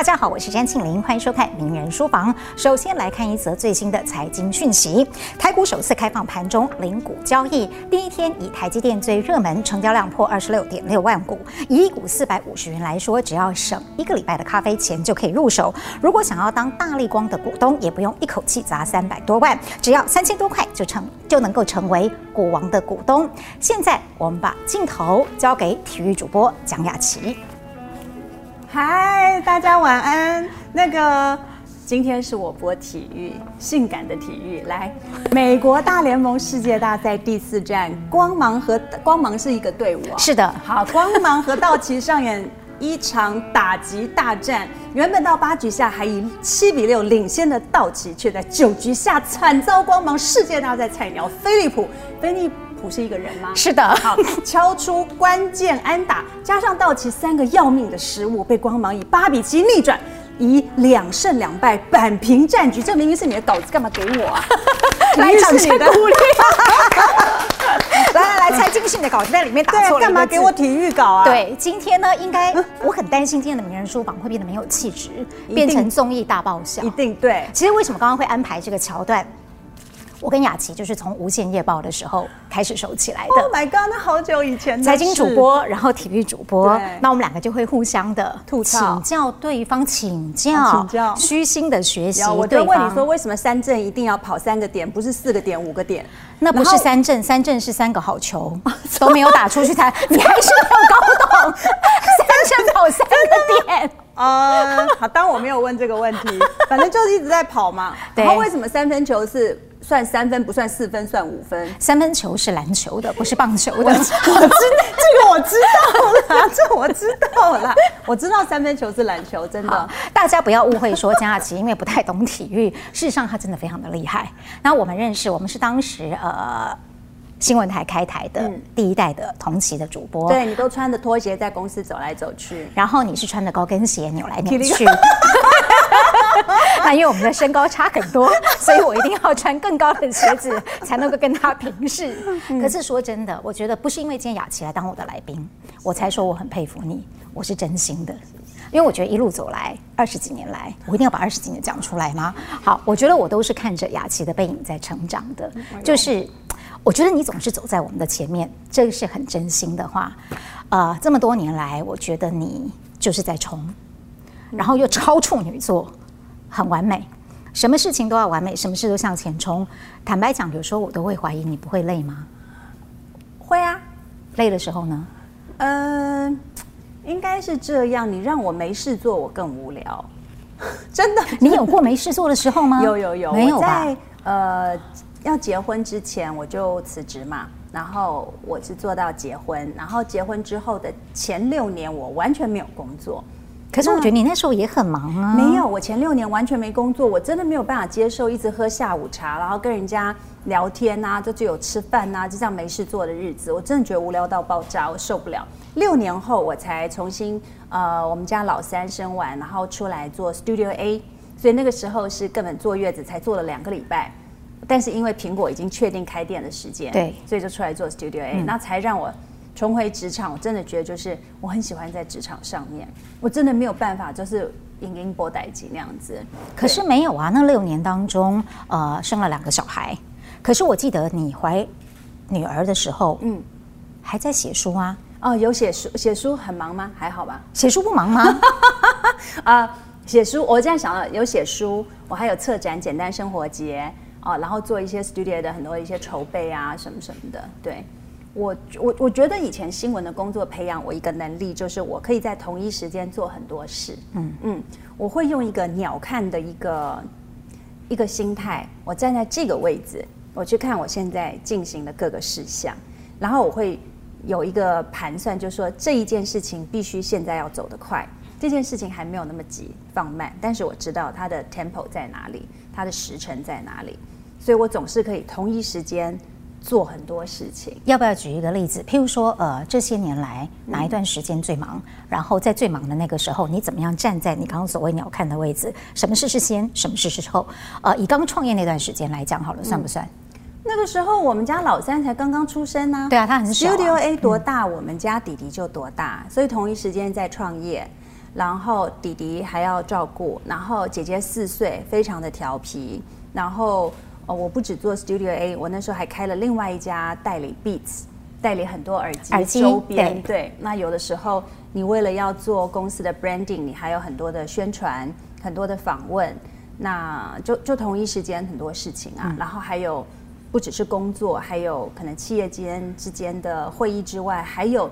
大家好，我是詹庆玲，欢迎收看《名人书房》。首先来看一则最新的财经讯息：台股首次开放盘中零股交易，第一天以台积电最热门，成交量破二十六点六万股。以一股四百五十元来说，只要省一个礼拜的咖啡钱就可以入手。如果想要当大立光的股东，也不用一口气砸三百多万，只要三千多块就成就能够成为股王的股东。现在我们把镜头交给体育主播蒋雅琪。嗨，大家晚安。那个，今天是我播体育，性感的体育。来，美国大联盟世界大赛第四站，光芒和光芒是一个队伍啊。是的，好，光芒和道奇上演一场打击大战。原本到八局下还以七比六领先的道奇，却在九局下惨遭光芒世界大赛菜鸟菲利普菲利。不是一个人吗？是的，好，敲出关键安打，加上道奇三个要命的失误，被光芒以八比七逆转，以两胜两败扳平战局。这明明是你的稿子，干嘛给我啊？来掌声鼓励！来来来，蔡金信的稿子在里面打错了，干嘛给我体育稿啊？对，今天呢，应该我很担心今天的名人书榜会变得没有气质，变成综艺大爆笑。一定对。其实为什么刚刚会安排这个桥段？我跟雅琪就是从无线夜报的时候开始熟起来的。Oh my god，那好久以前的。财经主播，然后体育主播，那我们两个就会互相的吐槽，请教对方，请教，请教，虚心的学习。我就问你说，为什么三振一定要跑三个点，不是四个点、五个点？那不是三振，三振是三个好球 都没有打出去才，你还是没有搞懂。三振跑三个点。啊，好，当我没有问这个问题，反正就是一直在跑嘛。然后为什么三分球是？算三分不算四分，算五分。三分球是篮球的，不是棒球的。我知道，这个我知道了，这我知道了。我知道三分球是篮球，真的。大家不要误会说江雅琪因为不太懂体育，事实上他真的非常的厉害。那我们认识，我们是当时呃新闻台开台的第一代的同期的主播。对，你都穿着拖鞋在公司走来走去，然后你是穿着高跟鞋扭来扭去。那因为我们的身高差很多，所以我一定要穿更高的鞋子 才能够跟他平视。可是说真的，我觉得不是因为今天雅琪来当我的来宾，我才说我很佩服你，我是真心的。因为我觉得一路走来二十几年来，我一定要把二十几年讲出来吗？好，我觉得我都是看着雅琪的背影在成长的，就是我觉得你总是走在我们的前面，这个是很真心的话。呃，这么多年来，我觉得你就是在冲。然后又超处女座，很完美，什么事情都要完美，什么事都向前冲。坦白讲，有时候我都会怀疑你不会累吗？会啊，累的时候呢？嗯、呃，应该是这样。你让我没事做，我更无聊。真的，你有过没事做的时候吗？有有有，没有吧？在呃要结婚之前我就辞职嘛，然后我是做到结婚，然后结婚之后的前六年我完全没有工作。可是我觉得你那时候也很忙啊。没有，我前六年完全没工作，我真的没有办法接受一直喝下午茶，然后跟人家聊天啊，就只有吃饭啊，就这样没事做的日子，我真的觉得无聊到爆炸，我受不了。六年后我才重新呃，我们家老三生完，然后出来做 Studio A，所以那个时候是根本坐月子才做了两个礼拜，但是因为苹果已经确定开店的时间，对，所以就出来做 Studio A，那、嗯、才让我。重回职场，我真的觉得就是我很喜欢在职场上面，我真的没有办法就是隐隐波带机那样子。可是没有啊，那六年当中，呃，生了两个小孩。可是我记得你怀女儿的时候，嗯，还在写书啊？哦，有写书，写书很忙吗？还好吧？写书不忙吗？啊，写书，我这样想了，有写书，我还有策展简单生活节哦，然后做一些 studio 的很多一些筹备啊，什么什么的，对。我我我觉得以前新闻的工作培养我一个能力，就是我可以在同一时间做很多事。嗯嗯，我会用一个鸟瞰的一个一个心态，我站在这个位置，我去看我现在进行的各个事项，然后我会有一个盘算，就是说这一件事情必须现在要走得快，这件事情还没有那么急，放慢，但是我知道它的 tempo 在哪里，它的时辰在哪里，所以我总是可以同一时间。做很多事情，要不要举一个例子？譬如说，呃，这些年来哪一段时间最忙？嗯、然后在最忙的那个时候，你怎么样站在你刚刚所谓鸟瞰的位置？什么事是先，什么事是后？呃，以刚创业那段时间来讲，好了，算不算？那个时候我们家老三才刚刚出生呢、啊。对啊，他很小、啊。Studio A 多大，嗯、我们家弟弟就多大，所以同一时间在创业。然后弟弟还要照顾，然后姐姐四岁，非常的调皮，然后呃，我不只做 Studio A，我那时候还开了另外一家代理 Beats，代理很多耳机周边，对，对。那有的时候你为了要做公司的 branding，你还有很多的宣传，很多的访问，那就就同一时间很多事情啊，嗯、然后还有不只是工作，还有可能企业间之间的会议之外，还有。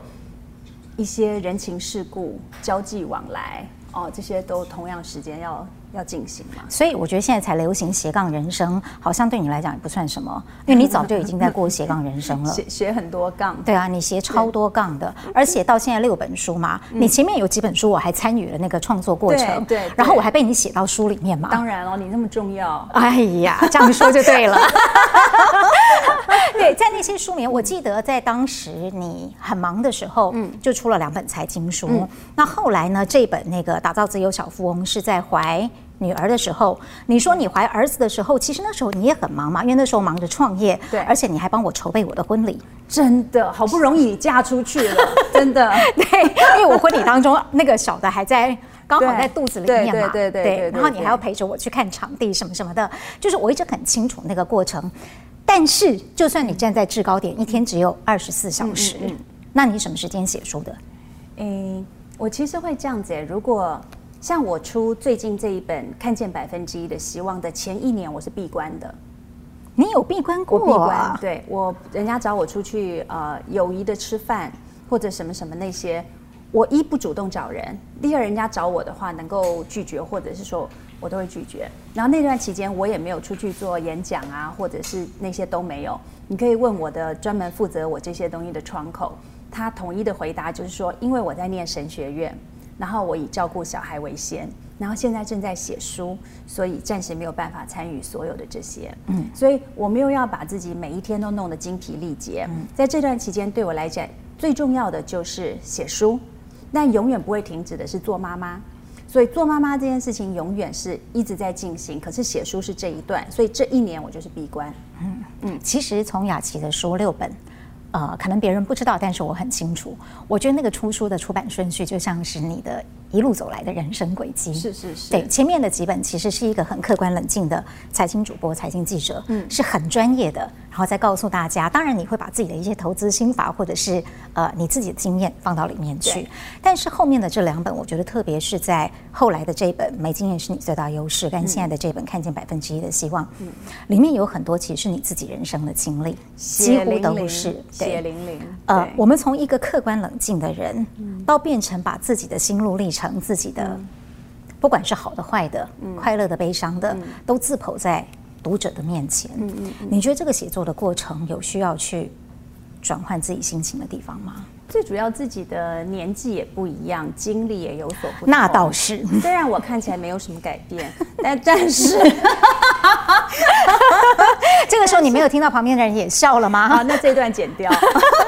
一些人情世故、交际往来，哦，这些都同样时间要要进行嘛。所以我觉得现在才流行斜杠人生，好像对你来讲也不算什么，因为你早就已经在过斜杠人生了。写写很多杠，对啊，你写超多杠的，而且到现在六本书嘛，你前面有几本书我还参与了那个创作过程，对，对，然后我还被你写到书里面嘛。当然了，你那么重要。哎呀，这样说就对了。对，在那些书里面，我记得在当时你很忙的时候，嗯，就出了两本财经书。嗯、那后来呢，这本那个打造自由小富翁是在怀女儿的时候。你说你怀儿子的时候，其实那时候你也很忙嘛，因为那时候忙着创业，对，而且你还帮我筹备我的婚礼。真的，好不容易嫁出去了，真的。对，因为我婚礼当中那个小的还在刚好在肚子里面嘛，对对然后你还要陪着我去看场地什么什么的，就是我一直很清楚那个过程。但是，就算你站在制高点，嗯、一天只有二十四小时，那你什么时间写书的？嗯，我其实会这样子。如果像我出最近这一本《看见百分之一的希望》的前一年，我是闭关的。你有闭关过？我闭关，对我，人家找我出去，呃，友谊的吃饭或者什么什么那些，我一不主动找人，第二人家找我的话，能够拒绝，或者是说。我都会拒绝，然后那段期间我也没有出去做演讲啊，或者是那些都没有。你可以问我的专门负责我这些东西的窗口，他统一的回答就是说，因为我在念神学院，然后我以照顾小孩为先，然后现在正在写书，所以暂时没有办法参与所有的这些。嗯，所以我没有要把自己每一天都弄得精疲力竭。嗯，在这段期间对我来讲最重要的就是写书，但永远不会停止的是做妈妈。所以做妈妈这件事情永远是一直在进行，可是写书是这一段，所以这一年我就是闭关。嗯嗯，其实从雅琪的书六本，呃，可能别人不知道，但是我很清楚。我觉得那个出书的出版顺序就像是你的。一路走来的人生轨迹，是是是，对，前面的几本其实是一个很客观冷静的财经主播、财经记者，嗯，是很专业的，然后再告诉大家。当然，你会把自己的一些投资心法或者是呃你自己的经验放到里面去。但是后面的这两本，我觉得特别是在后来的这本《没经验是你最大优势》，跟现在的这本《看见百分之一的希望》，嗯，里面有很多其实是你自己人生的经历，几乎都是血淋淋。呃，我们从一个客观冷静的人，到变成把自己的心路历程。成自己的，嗯、不管是好的坏的，嗯、快乐的悲伤的，嗯、都自剖在读者的面前。嗯嗯嗯、你觉得这个写作的过程有需要去转换自己心情的地方吗？最主要自己的年纪也不一样，经历也有所不同。那倒是，虽然我看起来没有什么改变，但但是，这个时候你没有听到旁边的人也笑了吗？好，那这段剪掉。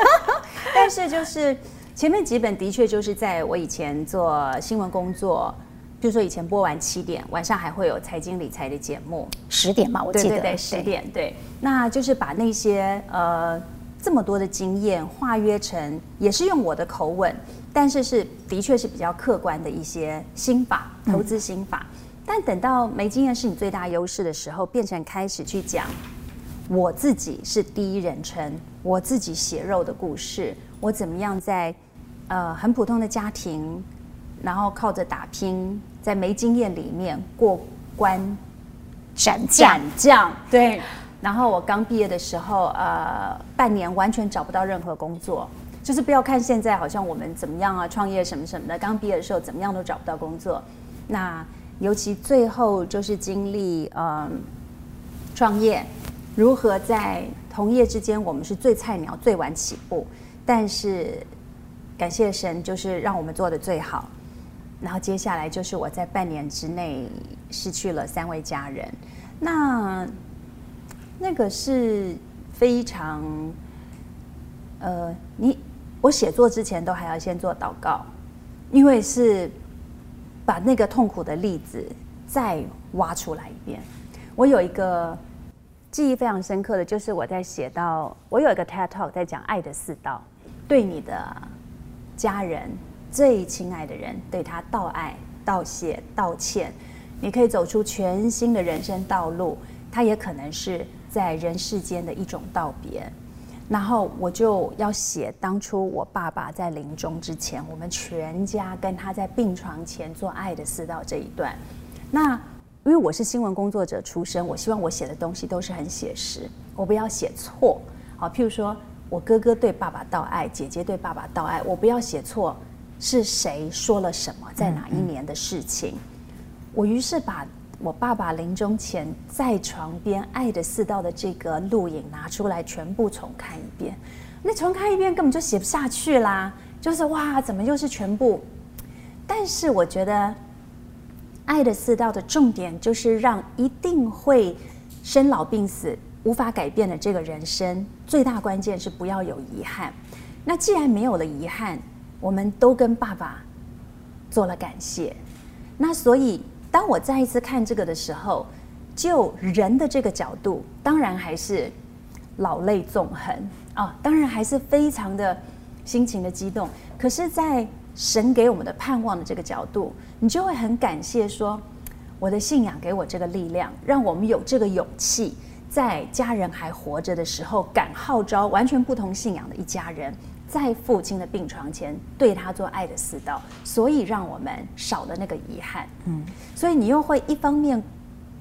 但是就是。前面几本的确就是在我以前做新闻工作，比如说以前播完七点，晚上还会有财经理财的节目，十点嘛，我记得。对对对，十点对，那就是把那些呃这么多的经验化约成，也是用我的口吻，但是是的确是比较客观的一些心法，投资心法。嗯、但等到没经验是你最大优势的时候，变成开始去讲我自己是第一人称，我自己血肉的故事，我怎么样在。呃，很普通的家庭，然后靠着打拼，在没经验里面过关斩将，对。然后我刚毕业的时候，呃，半年完全找不到任何工作，就是不要看现在好像我们怎么样啊，创业什么什么的，刚毕业的时候怎么样都找不到工作。那尤其最后就是经历呃创业，如何在同业之间，我们是最菜鸟、最晚起步，但是。感谢神，就是让我们做的最好。然后接下来就是我在半年之内失去了三位家人，那那个是非常，呃，你我写作之前都还要先做祷告，因为是把那个痛苦的例子再挖出来一遍。我有一个记忆非常深刻的就是我在写到，我有一个 TED Talk 在讲爱的四道，对你的。家人最亲爱的人，对他道爱、道谢、道歉。你可以走出全新的人生道路，它也可能是在人世间的一种道别。然后我就要写当初我爸爸在临终之前，我们全家跟他在病床前做爱的四道这一段。那因为我是新闻工作者出身，我希望我写的东西都是很写实，我不要写错。好，譬如说我哥哥对爸爸道爱，姐姐对爸爸道爱，我不要写错是谁说了什么，在哪一年的事情。我于是把我爸爸临终前在床边爱的四道的这个录影拿出来，全部重看一遍。那重看一遍根本就写不下去啦，就是哇，怎么又是全部？但是我觉得爱的四道的重点就是让一定会生老病死无法改变的这个人生，最大关键是不要有遗憾。那既然没有了遗憾，我们都跟爸爸做了感谢，那所以。当我再一次看这个的时候，就人的这个角度，当然还是老泪纵横啊，当然还是非常的心情的激动。可是，在神给我们的盼望的这个角度，你就会很感谢说，我的信仰给我这个力量，让我们有这个勇气，在家人还活着的时候，敢号召完全不同信仰的一家人。在父亲的病床前对他做爱的四道，所以让我们少了那个遗憾。嗯，所以你又会一方面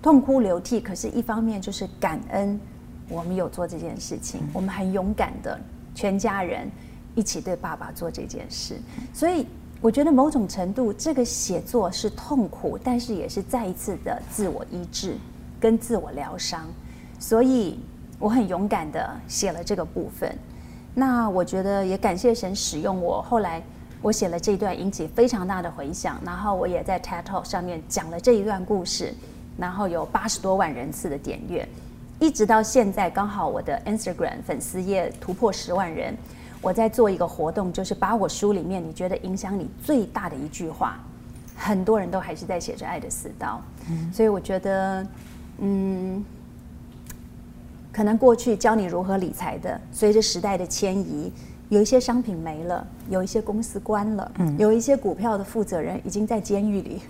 痛哭流涕，可是一方面就是感恩我们有做这件事情，我们很勇敢的全家人一起对爸爸做这件事。所以我觉得某种程度这个写作是痛苦，但是也是再一次的自我医治跟自我疗伤。所以我很勇敢的写了这个部分。那我觉得也感谢神使用我。后来我写了这一段，引起非常大的回响。然后我也在 TED Talk 上面讲了这一段故事，然后有八十多万人次的点阅，一直到现在刚好我的 Instagram 粉丝页突破十万人。我在做一个活动，就是把我书里面你觉得影响你最大的一句话，很多人都还是在写着爱的四道。嗯，所以我觉得，嗯。可能过去教你如何理财的，随着时代的迁移，有一些商品没了，有一些公司关了，嗯，有一些股票的负责人已经在监狱里。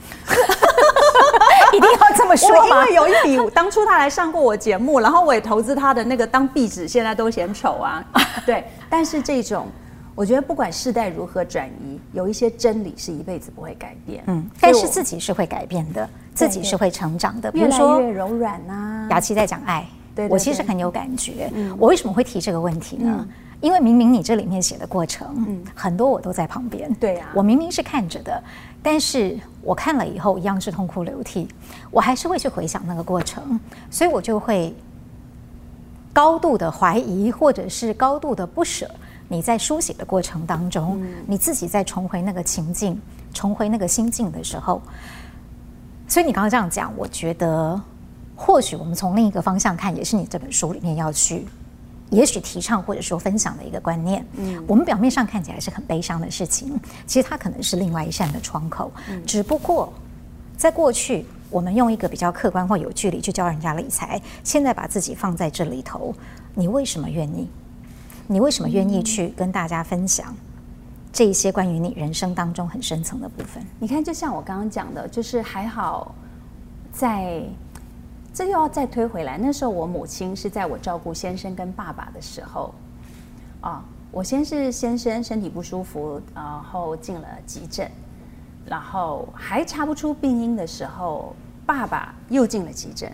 一定要这么说吗？因为有一笔，当初他来上过我节目，然后我也投资他的那个当壁纸，现在都嫌丑啊。对，但是这种，我觉得不管世代如何转移，有一些真理是一辈子不会改变。嗯，但是自己是会改变的，自己是会成长的。比如说，越来越柔软啊。雅琪在讲爱。对对对，我其实很有感觉。嗯、我为什么会提这个问题呢？嗯、因为明明你这里面写的过程，嗯、很多我都在旁边。对呀、啊，我明明是看着的，但是我看了以后一样是痛哭流涕。我还是会去回想那个过程，所以我就会高度的怀疑，或者是高度的不舍。你在书写的过程当中，嗯、你自己在重回那个情境、重回那个心境的时候，所以你刚刚这样讲，我觉得。或许我们从另一个方向看，也是你这本书里面要去，也许提倡或者说分享的一个观念。嗯，我们表面上看起来是很悲伤的事情，其实它可能是另外一扇的窗口。嗯，只不过在过去，我们用一个比较客观或有距离去教人家理财，现在把自己放在这里头，你为什么愿意？你为什么愿意去跟大家分享这一些关于你人生当中很深层的部分？你看，就像我刚刚讲的，就是还好在。这又要再推回来。那时候我母亲是在我照顾先生跟爸爸的时候，啊，我先是先生身体不舒服，然后进了急诊，然后还查不出病因的时候，爸爸又进了急诊，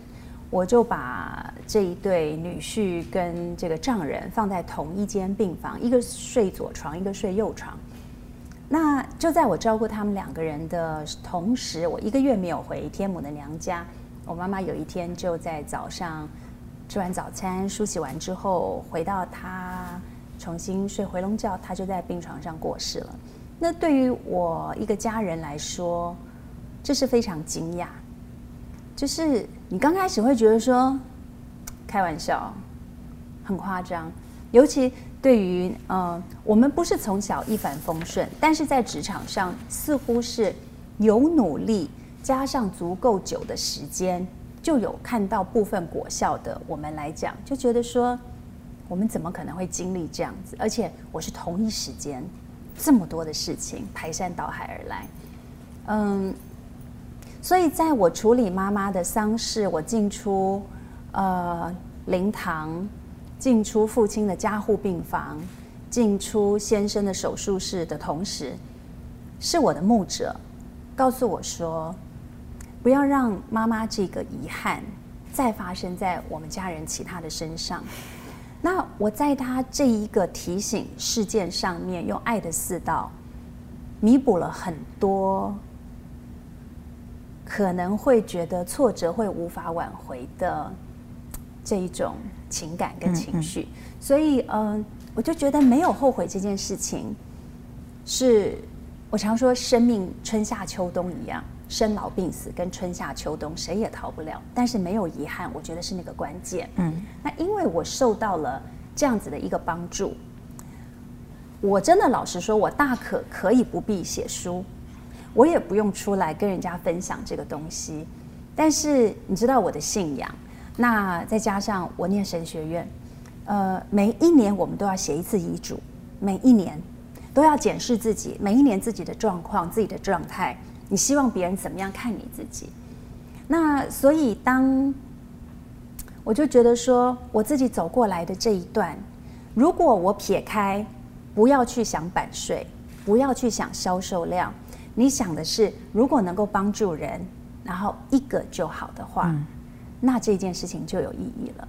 我就把这一对女婿跟这个丈人放在同一间病房，一个睡左床，一个睡右床。那就在我照顾他们两个人的同时，我一个月没有回天母的娘家。我妈妈有一天就在早上吃完早餐、梳洗完之后，回到她重新睡回笼觉，她就在病床上过世了。那对于我一个家人来说，这是非常惊讶。就是你刚开始会觉得说开玩笑，很夸张，尤其对于嗯，我们不是从小一帆风顺，但是在职场上似乎是有努力。加上足够久的时间，就有看到部分果效的。我们来讲，就觉得说，我们怎么可能会经历这样子？而且我是同一时间这么多的事情排山倒海而来，嗯，所以在我处理妈妈的丧事，我进出呃灵堂，进出父亲的加护病房，进出先生的手术室的同时，是我的牧者告诉我说，不要让妈妈这个遗憾再发生在我们家人其他的身上。那我在他这一个提醒事件上面，用爱的四道弥补了很多可能会觉得挫折会无法挽回的这一种情感跟情绪。嗯嗯。所以，嗯，我就觉得没有后悔这件事情，是我常说生命春夏秋冬一样。生老病死跟春夏秋冬谁也逃不了，但是没有遗憾，我觉得是那个关键。嗯，那因为我受到了这样子的一个帮助，我真的老实说，我大可可以不必写书，我也不用出来跟人家分享这个东西。但是你知道我的信仰，那再加上我念神学院，呃，每一年我们都要写一次遗嘱，每一年都要检视自己，每一年自己的状况、自己的状态。你希望别人怎么样看你自己？那所以当我就觉得说，我自己走过来的这一段，如果我撇开，不要去想版税，不要去想销售量，你想的是，如果能够帮助人，然后一个就好的话，嗯、那这件事情就有意义了。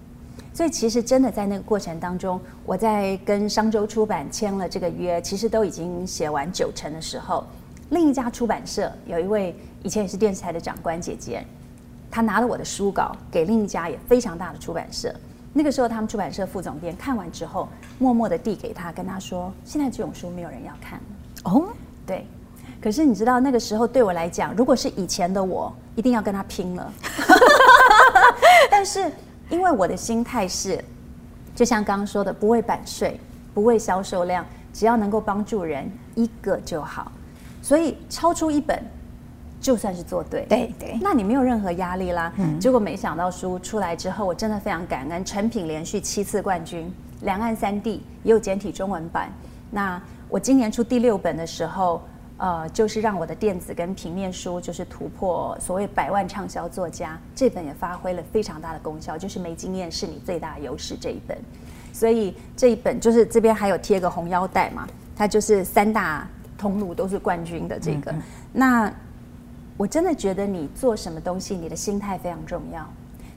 所以其实真的在那个过程当中，我在跟商周出版签了这个约，其实都已经写完九成的时候。另一家出版社有一位以前也是电视台的长官姐姐，她拿了我的书稿给另一家也非常大的出版社。那个时候，他们出版社副总编看完之后，默默的递给他，跟他说：“现在这种书没有人要看。”哦，对。可是你知道，那个时候对我来讲，如果是以前的我，一定要跟他拼了。但是因为我的心态是，就像刚刚说的，不为版税，不为销售量，只要能够帮助人一个就好。所以超出一本，就算是做对，对对，那你没有任何压力啦。嗯，结果没想到书出来之后，我真的非常感恩，成品连续七次冠军，两岸三地也有简体中文版。那我今年出第六本的时候，呃，就是让我的电子跟平面书就是突破所谓百万畅销作家，这本也发挥了非常大的功效，就是没经验是你最大的优势这一本。所以这一本就是这边还有贴个红腰带嘛，它就是三大。通路都是冠军的这个，嗯嗯，那我真的觉得你做什么东西，你的心态非常重要。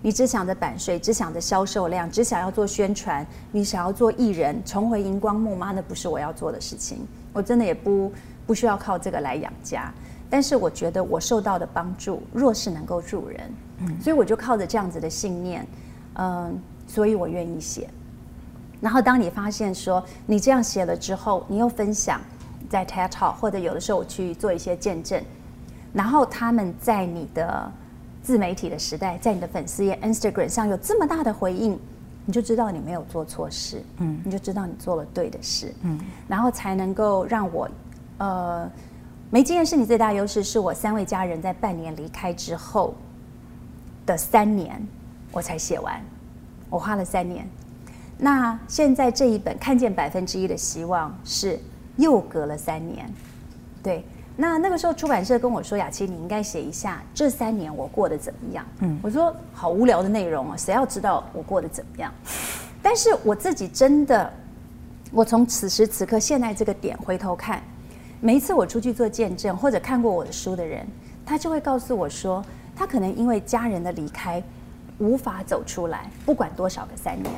你只想着版税，只想着销售量，只想要做宣传，你想要做艺人，重回荧光幕吗？那不是我要做的事情。我真的也不不需要靠这个来养家。但是我觉得我受到的帮助，若是能够助人，嗯，所以我就靠着这样子的信念，嗯，所以我愿意写。然后当你发现说你这样写了之后，你又分享。在 TED Talk 或者有的时候我去做一些见证，然后他们在你的自媒体的时代，在你的粉丝页 Instagram 上有这么大的回应，你就知道你没有做错事，嗯，你就知道你做了对的事，嗯，然后才能够让我，呃，没经验是你最大优势，是我三位家人在半年离开之后的三年，我才写完，我花了三年，那现在这一本看见百分之一的希望是。又隔了三年，对，那那个时候出版社跟我说：“雅琪，你应该写一下这三年我过得怎么样。”嗯，我说：“好无聊的内容啊，谁要知道我过得怎么样？”但是我自己真的，我从此时此刻现在这个点回头看，每一次我出去做见证或者看过我的书的人，他就会告诉我说，他可能因为家人的离开无法走出来，不管多少个三年。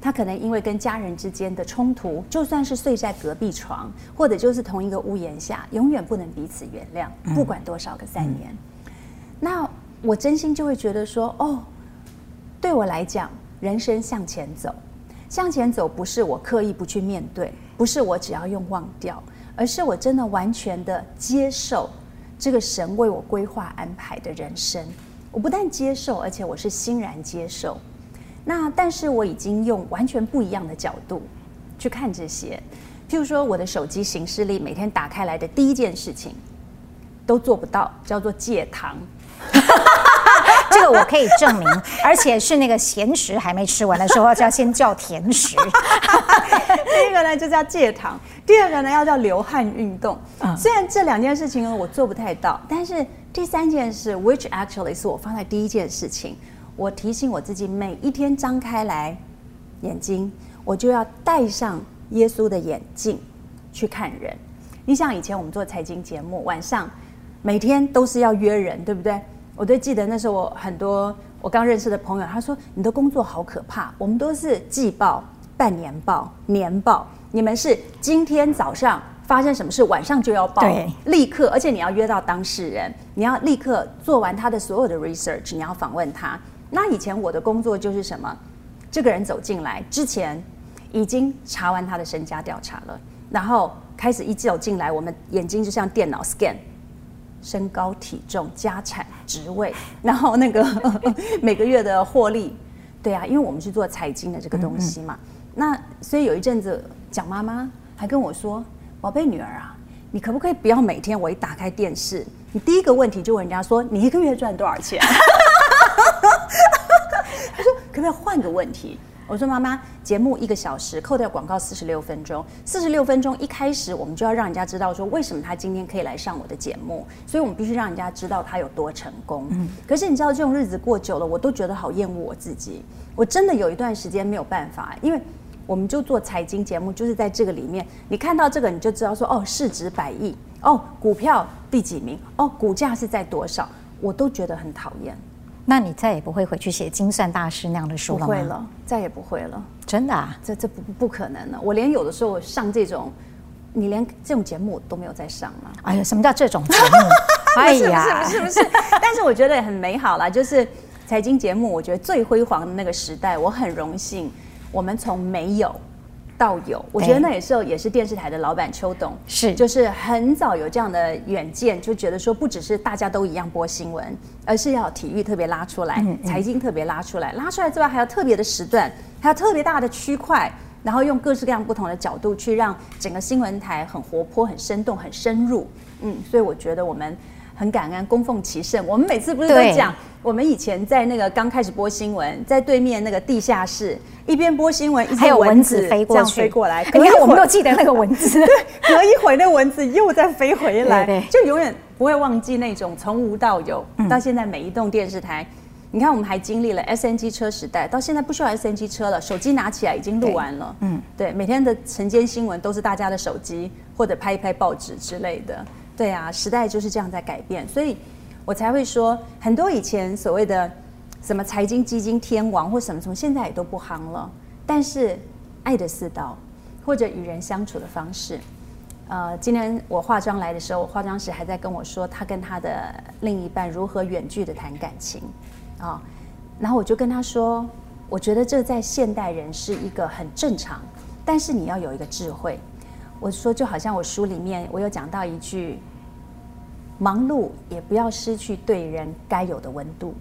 他可能因为跟家人之间的冲突，就算是睡在隔壁床，或者就是同一个屋檐下，永远不能彼此原谅，不管多少个三年。嗯、那我真心就会觉得说，哦，对我来讲，人生向前走，向前走不是我刻意不去面对，不是我只要用忘掉，而是我真的完全的接受这个神为我规划安排的人生。我不但接受，而且我是欣然接受。那但是我已经用完全不一样的角度去看这些，譬如说我的手机行事历每天打开来的第一件事情都做不到，叫做戒糖，这个我可以证明，而且是那个咸食还没吃完的时候，就要先叫甜食。第一个呢就叫戒糖，第二个呢要叫流汗运动。嗯、虽然这两件事情呢我做不太到，但是第三件事，which actually 是我放在第一件事情，我提醒我自己每一天张开来眼睛，我就要戴上耶稣的眼镜去看人。你想以前我们做财经节目，晚上每天都是要约人，对不对？我都记得那时候我很多我刚认识的朋友，他说你的工作好可怕，我们都是季报、半年报、年报，你们是今天早上发生什么事，晚上就要报，对，立刻，而且你要约到当事人，你要立刻做完他的所有的 research，你要访问他。那以前我的工作就是什么？这个人走进来之前，已经查完他的身家调查了，然后。开始一走进来，我们眼睛就像电脑 scan，身高、体重、家产、职位，然后那个 每个月的获利，对啊，因为我们是做财经的这个东西嘛。嗯嗯，那所以有一阵子，蒋妈妈还跟我说：“宝贝女儿啊，你可不可以不要每天我一打开电视，你第一个问题就问人家说你一个月赚多少钱？” 他说：“可不可以换个问题？”我说妈妈，节目一个小时，扣掉广告四十六分钟，四十六分钟一开始我们就要让人家知道说为什么他今天可以来上我的节目，所以我们必须让人家知道他有多成功。嗯，可是你知道这种日子过久了，我都觉得好厌恶我自己。我真的有一段时间没有办法，因为我们就做财经节目，就是在这个里面，你看到这个你就知道说哦，市值百亿，哦，股票第几名，哦，股价是在多少，我都觉得很讨厌。那你再也不会回去写精算大师那样的书了吗？不会了，再也不会了。真的啊？这这不不可能了。我连有的时候上这种，你连这种节目都没有在上了。哎呀，什么叫这种节目？哎呀，不是不是不是，不是。但是我觉得也很美好啦，就是财经节目，我觉得最辉煌的那个时代，我很荣幸，我们从没有。到有，我觉得那也是也是电视台的老板邱董，是就是很早有这样的远见，就觉得说不只是大家都一样播新闻，而是要体育特别拉出来，财经特别拉出来，拉出来之外还有特别的时段，还有特别大的区块，然后用各式各样不同的角度去让整个新闻台很活泼、很生动、很深入。嗯，所以我觉得我们。很感恩，供奉其盛。我们每次不是都讲，我们以前在那个刚开始播新闻，在对面那个地下室，一边播新闻，还有蚊子飞过去，飞过来。你看，我们都记得那个蚊子。对，隔一会那蚊子又再飞回来，对对，就永远不会忘记那种从无到有，到现在每一栋电视台。你看，我们还经历了 SNG 车时代，到现在不需要 SNG 车了，手机拿起来已经录完了。嗯，对，每天的晨间新闻都是大家的手机或者拍一拍报纸之类的。对啊，时代就是这样在改变，所以我才会说，很多以前所谓的什么财经基金天王或什么什么，现在也都不行了。但是爱的四道，或者与人相处的方式，呃，今天我化妆来的时候，我化妆师还在跟我说，他跟他的另一半如何远距的谈感情啊，然后我就跟他说，我觉得这在现代人是一个很正常，但是你要有一个智慧。我说，就好像我书里面我有讲到一句：忙碌也不要失去对人该有的温度。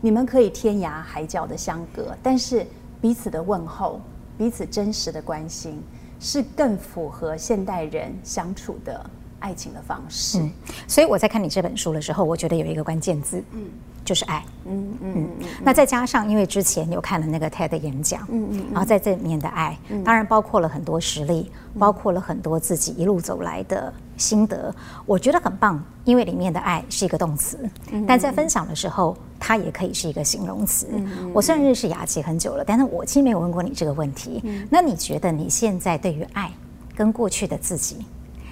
你们可以天涯海角的相隔，但是彼此的问候、彼此真实的关心，是更符合现代人相处的爱情的方式。嗯，所以我在看你这本书的时候，我觉得有一个关键字，嗯。就是爱，嗯嗯嗯，嗯，那再加上，因为之前有看了那个 TED 的演讲，嗯嗯，然后在这里面的爱，嗯、当然包括了很多实例，嗯、包括了很多自己一路走来的心得，我觉得很棒。因为里面的爱是一个动词，嗯、但在分享的时候，它也可以是一个形容词。嗯、我虽然认识雅琪很久了，但是我其实没有问过你这个问题。嗯、那你觉得你现在对于爱跟过去的自己，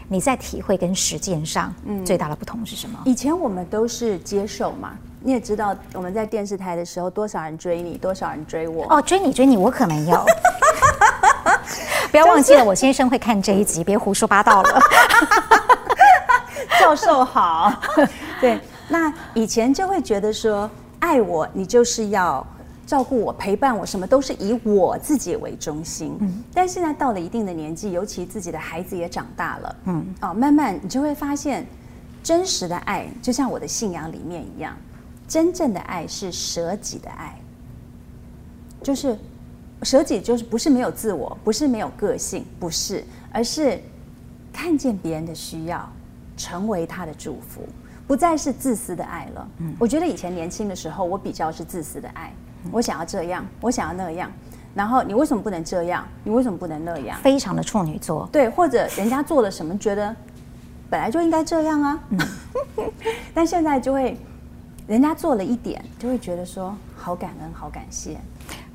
你在体会跟实践上，最大的不同是什么？以前我们都是接受嘛。你也知道，我们在电视台的时候，多少人追你，多少人追我。哦，追你追你，我可没有。不要忘记了，我先生会看这一集，别胡说八道了。教授好。对，那以前就会觉得说，爱我，你就是要照顾我、陪伴我，什么都是以我自己为中心。嗯。但现在到了一定的年纪，尤其自己的孩子也长大了，嗯，哦，慢慢你就会发现，真实的爱就像我的信仰里面一样。真正的爱是舍己的爱，就是舍己，就是不是没有自我，不是没有个性，不是，而是看见别人的需要，成为他的祝福，不再是自私的爱了。嗯，我觉得以前年轻的时候，我比较是自私的爱，嗯、我想要这样，我想要那样，然后你为什么不能这样？你为什么不能那样？非常的处女座，对，或者人家做了什么，觉得本来就应该这样啊。嗯、但现在就会，人家做了一点，就会觉得说好感恩，好感谢。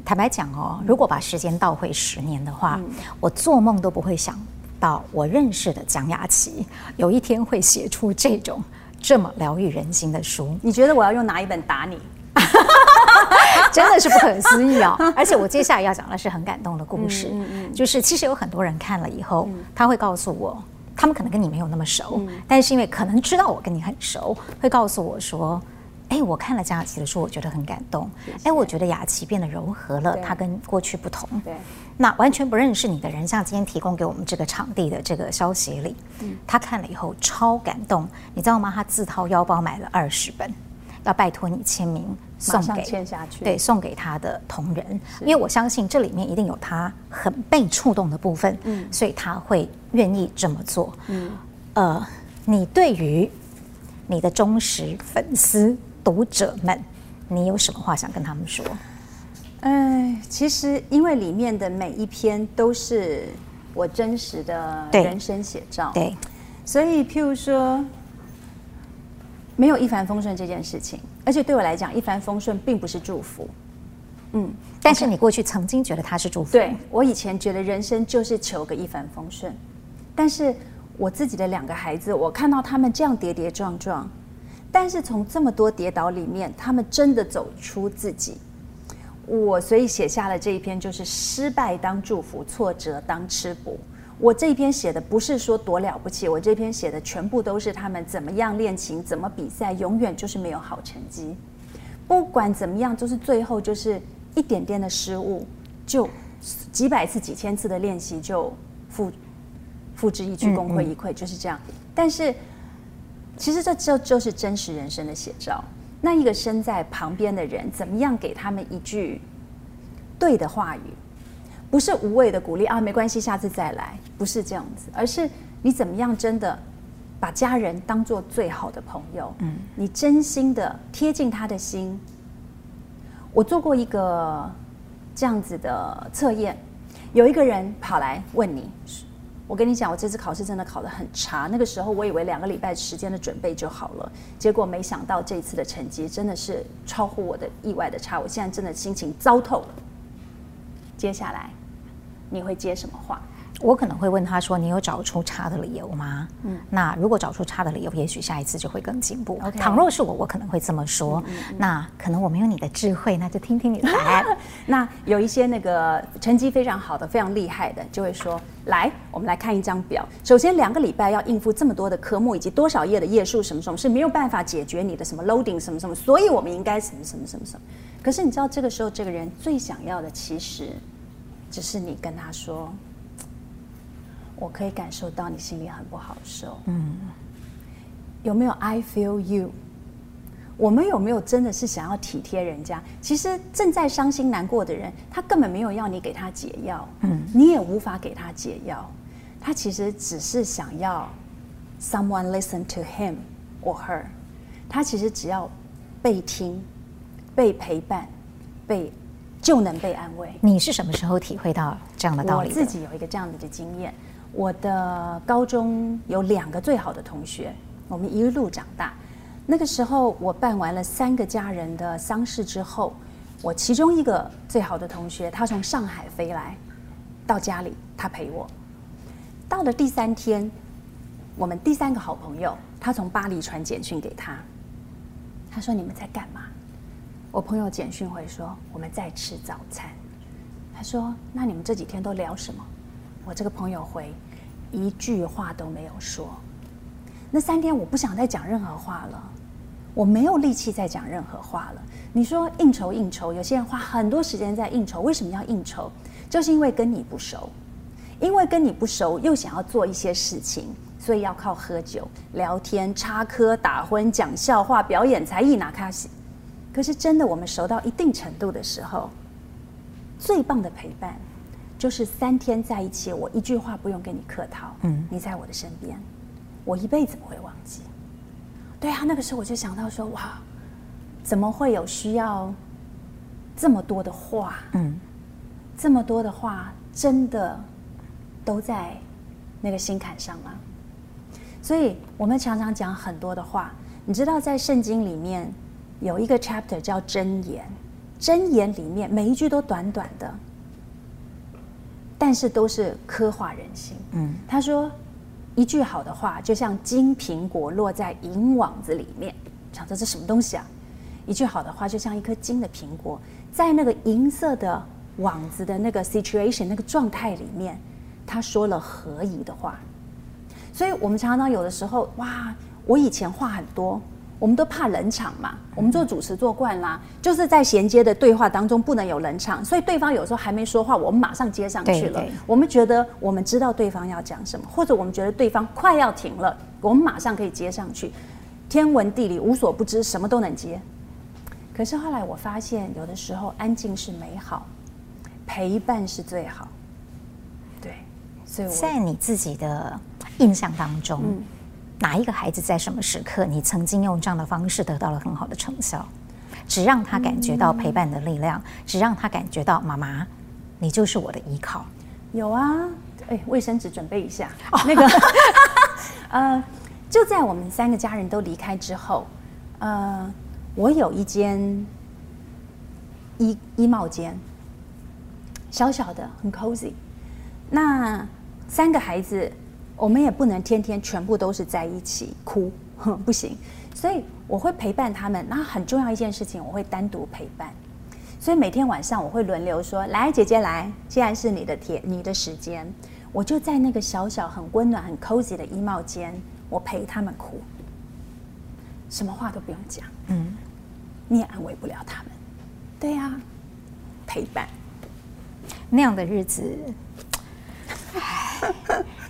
坦白讲哦，如果把时间倒回十年的话，嗯、我做梦都不会想到我认识的蒋雅琪有一天会写出这种这么疗愈人心的书。你觉得我要用哪一本打你？真的是不可思议哦！而且我接下来要讲的是很感动的故事，嗯嗯嗯、就是其实有很多人看了以后，嗯、他会告诉我，他们可能跟你没有那么熟，嗯、但是因为可能知道我跟你很熟，会告诉我说。哎，我看了张雅琪的书，我觉得很感动。哎，我觉得雅琪变得柔和了，她跟过去不同。对，那完全不认识你的人，像今天提供给我们这个场地的这个消息里，嗯，他看了以后超感动，你知道吗？他自掏腰包买了二十本，要拜托你签名送给签下去，对，送给他的同仁，因为我相信这里面一定有他很被触动的部分，嗯，所以他会愿意这么做。嗯，呃，你对于你的忠实粉丝。读者们，你有什么话想跟他们说？哎，其实因为里面的每一篇都是我真实的人生写照，对，对，所以譬如说，没有一帆风顺这件事情，而且对我来讲，一帆风顺并不是祝福。嗯，但是你过去曾经觉得它是祝福。对，我以前觉得人生就是求个一帆风顺，但是我自己的两个孩子，我看到他们这样跌跌撞撞。但是从这么多跌倒里面，他们真的走出自己。我所以写下了这一篇，就是失败当祝福，挫折当吃补。我这一篇写的不是说多了不起，我这篇写的全部都是他们怎么样练琴，怎么比赛，永远就是没有好成绩。不管怎么样，就是最后就是一点点的失误，就几百次、几千次的练习就付付之一炬，功亏一篑，就是这样。但是。其实这就就是真实人生的写照。那一个身在旁边的人，怎么样给他们一句对的话语？不是无谓的鼓励啊，没关系，下次再来，不是这样子，而是你怎么样真的把家人当做最好的朋友？嗯，你真心的贴近他的心。我做过一个这样子的测验，有一个人跑来问你。我跟你讲，我这次考试真的考得很差。那个时候我以为两个礼拜时间的准备就好了，结果没想到这次的成绩真的是超乎我的意外的差。我现在真的心情糟透了。接下来你会接什么话？我可能会问他说：“你有找出差的理由吗？”嗯，那如果找出差的理由，也许下一次就会更进步。倘若是我，我可能会这么说。嗯嗯嗯，那可能我没有你的智慧，那就听听你的答案。那有一些那个成绩非常好的、非常厉害的，就会说：“来，我们来看一张表。首先，两个礼拜要应付这么多的科目，以及多少页的页数，什么什么是没有办法解决你的什么 loading 什么什么，所以我们应该什么什么什么什么。可是你知道，这个时候这个人最想要的，其实只是你跟他说。”我可以感受到你心里很不好受。嗯，有没有 I feel you？我们有没有真的是想要体贴人家？其实正在伤心难过的人，他根本没有要你给他解药，嗯，你也无法给他解药。他其实只是想要 someone listen to him or her。他其实只要被听、被陪伴、被就能被安慰。你是什么时候体会到这样的道理？我自己有一个这样子的经验。我的高中有两个最好的同学，我们一路长大。那个时候，我办完了三个家人的丧事之后，我其中一个最好的同学，他从上海飞来，到家里，他陪我。到了第三天，我们第三个好朋友，他从巴黎传简讯给他，他说：“你们在干嘛？”我朋友简讯回说：“我们在吃早餐。”他说：“那你们这几天都聊什么？”我这个朋友回一句话都没有说，那三天我不想再讲任何话了，我没有力气再讲任何话了。你说应酬应酬，有些人花很多时间在应酬，为什么要应酬？就是因为跟你不熟，因为跟你不熟，又想要做一些事情，所以要靠喝酒、聊天、插科打诨、讲笑话、表演才艺拿卡西。可是真的，我们熟到一定程度的时候，最棒的陪伴。就是三天在一起，我一句话不用跟你客套，嗯，你在我的身边，我一辈子不会忘记。对啊，那个时候我就想到说，哇，怎么会有需要这么多的话？嗯，这么多的话，真的都在那个心坎上吗？所以我们常常讲很多的话。你知道，在圣经里面有一个 chapter 叫箴言，箴言里面每一句都短短的，但是都是刻画人心。嗯，他说。一句好的话，就像金苹果落在银网子里面，想着这什么东西啊？一句好的话，就像一颗金的苹果，在那个银色的网子的那个 situation 那个状态里面，他说了合宜的话。所以我们常常有的时候，哇，我以前话很多。我们都怕冷场嘛，我们做主持做惯啦，就是在衔接的对话当中不能有冷场，所以对方有时候还没说话，我们马上接上去了。我们觉得我们知道对方要讲什么，或者我们觉得对方快要停了，我们马上可以接上去。天文地理无所不知，什么都能接。可是后来我发现，有的时候安静是美好，陪伴是最好。对，所以我在你自己的印象当中。嗯哪一个孩子在什么时刻，你曾经用这样的方式得到了很好的成效？只让他感觉到陪伴的力量，嗯、只让他感觉到妈妈，你就是我的依靠。有啊，哎，卫生纸准备一下。哦、那个，呃，就在我们三个家人都离开之后，呃，我有一间衣衣帽间，小小的，很 cozy。那三个孩子。我们也不能天天全部都是在一起哭，哼，不行。所以我会陪伴他们。那很重要一件事情，我会单独陪伴。所以每天晚上我会轮流说：“来，姐姐来，既然是你的天，你的时间，我就在那个小小很温暖、很 cozy 的衣帽间，我陪他们哭，什么话都不用讲，嗯，你也安慰不了他们。对呀，陪伴那样的日子。”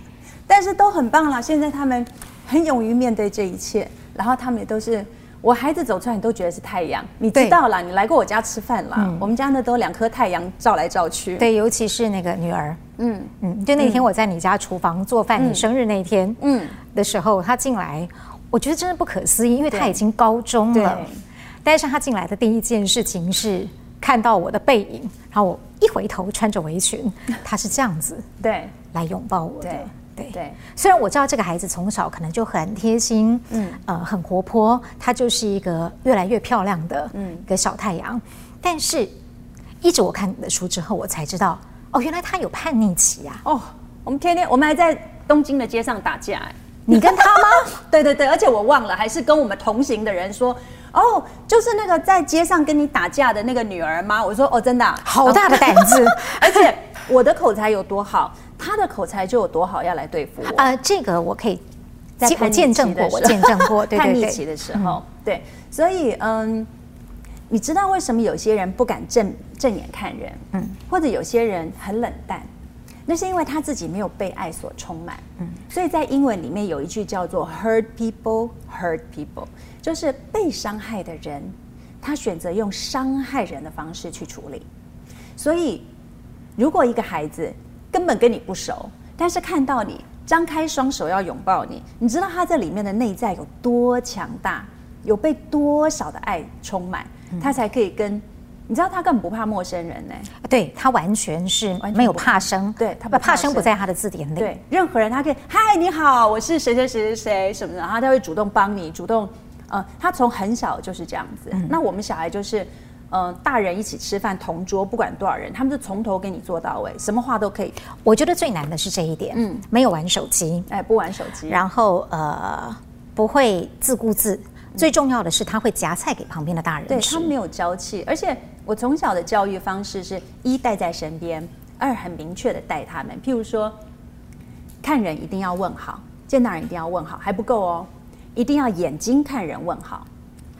但是都很棒了，现在他们很勇于面对这一切，然后他们也都是我孩子走出来，你都觉得是太阳，你知道了，你来过我家吃饭了，嗯、我们家呢都两颗太阳照来照去。对，尤其是那个女儿，嗯。嗯，就那天我在你家厨房做饭，嗯、你生日那天，嗯。的时候，她进来，我觉得真的不可思议，因为她已经高中了，但是她进来的第一件事情是看到我的背影，然后我一回头穿着围裙，她是这样子，对，来拥抱我的。对对对，虽然我知道这个孩子从小可能就很贴心，嗯，呃，很活泼，他就是一个越来越漂亮的，嗯，一个小太阳。嗯、但是，一直我看你的书之后，我才知道，哦，原来他有叛逆期啊！哦，我们天天，我们还在东京的街上打架，哎，你跟他吗？对对对，而且我忘了，还是跟我们同行的人说，哦，就是那个在街上跟你打架的那个女儿吗？我说，哦，真的、啊，好大的胆子，而且我的口才有多好。他的口才就有多好，要来对付我。呃，这个我可以，在我见证过，我见证过。对 对对，叛逆期的时候，嗯、对，所以嗯，你知道为什么有些人不敢正正眼看人，嗯，或者有些人很冷淡，那是因为他自己没有被爱所充满，嗯。所以在英文里面有一句叫做 “hurt people hurt people”，就是被伤害的人，他选择用伤害人的方式去处理。所以，如果一个孩子，根本跟你不熟，但是看到你张开双手要拥抱你，你知道他这里面的内在有多强大，有被多少的爱充满，他才可以跟你知道他根本不怕陌生人呢？对，他完全是没有怕生，对，他不怕生不在他的字典里。对，任何人他可以嗨，你好，我是谁谁谁谁谁什么的，然后他会主动帮你，主动呃，他从很小就是这样子。嗯、那我们小孩就是。嗯、呃，大人一起吃饭，同桌不管多少人，他们就从头给你做到尾，什么话都可以。我觉得最难的是这一点，嗯，没有玩手机，哎，不玩手机，然后呃，不会自顾自，嗯、最重要的是他会夹菜给旁边的大人吃，对，他没有娇气，而且我从小的教育方式是一带在身边，二很明确的带他们，譬如说看人一定要问好，见大人一定要问好，还不够哦，一定要眼睛看人问好。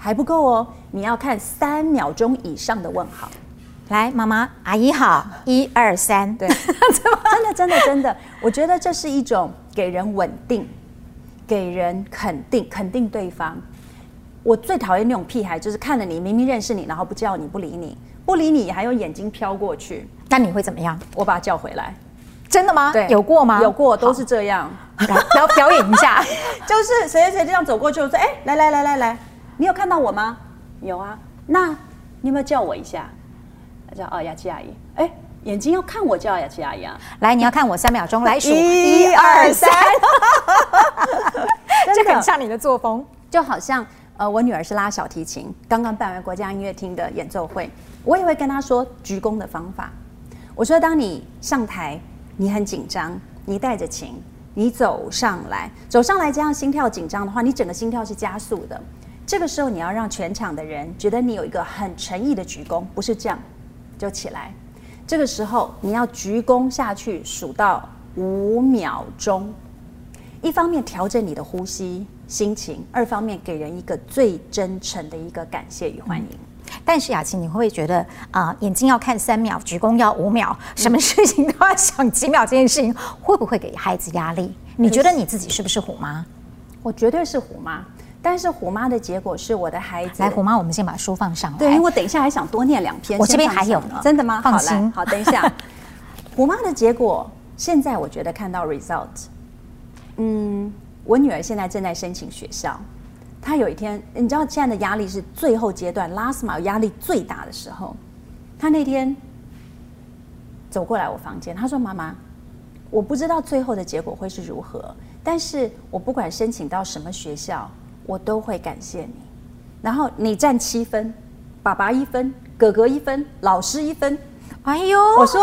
还不够哦，你要看三秒钟以上的问好。来，妈妈、阿姨好，一二三，对，真的，真的，真的，我觉得这是一种给人稳定、给人肯定、肯定对方。我最讨厌那种屁孩，就是看了你，明明认识你，然后不叫你，不理你，不理你，还用眼睛飘过去，那你会怎么样？我把他叫回来。真的吗？对，有过吗？有过，都是这样。来表表演一下，就是谁谁谁这样走过去，我说：“哎，来来来来来，你有看到我吗？有啊，那你有没有叫我一下？他叫哦，雅琪阿姨。哎，眼睛要看我叫雅琪阿姨啊。来，你要看我三秒钟，来数一二三，这很像你的作风，就好像呃，我女儿是拉小提琴，刚刚办完国家音乐厅的演奏会，我也会跟她说鞠躬的方法。我说，当你上台，你很紧张，你带着琴。你走上来，走上来，这样心跳紧张的话，你整个心跳是加速的。这个时候，你要让全场的人觉得你有一个很诚意的鞠躬，不是这样就起来。这个时候，你要鞠躬下去，数到五秒钟。一方面调整你的呼吸心情，二方面给人一个最真诚的一个感谢与欢迎。嗯但是雅琪，你会不会觉得啊、呃，眼睛要看三秒，鞠躬要五秒，什么事情都要想几秒？这件事情会不会给孩子压力？你觉得你自己是不是虎妈？我绝对是虎妈，但是虎妈的结果是我的孩子。来，虎妈，我们先把书放上来。对，因为我等一下还想多念两篇。我这边还有呢。真的吗？放心。好，好，等一下。虎妈的结果，现在我觉得看到 result。嗯，我女儿现在正在申请学校。她有一天，你知道现在的压力是最后阶段，last mile 压力最大的时候。她那天走过来我房间，她说：“妈妈，我不知道最后的结果会是如何，但是我不管申请到什么学校，我都会感谢你。然后你占七分，爸爸一分，哥哥一分，老师一分。哎呦，我说。”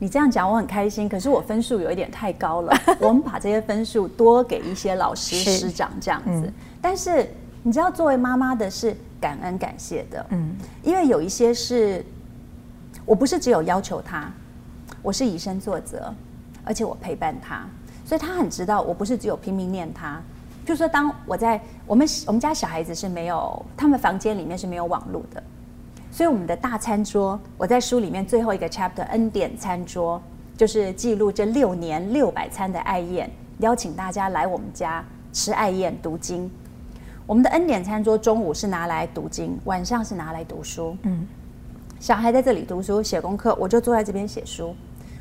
你这样讲我很开心，可是我分数有一点太高了。我们把这些分数多给一些老师师长这样子。嗯、但是你知道，作为妈妈的是感恩感谢的，嗯，因为有一些是，我不是只有要求他，我是以身作则，而且我陪伴他，所以他很知道我不是只有拼命念他。就是说，当我在我们我们家小孩子是没有，他们房间里面是没有网络的。所以我们的大餐桌，我在书里面最后一个 chapter 恩典餐桌，就是记录这六年六百餐的爱宴，邀请大家来我们家吃爱宴读经。我们的恩典餐桌中午是拿来读经，晚上是拿来读书。嗯，小孩在这里读书写功课，我就坐在这边写书。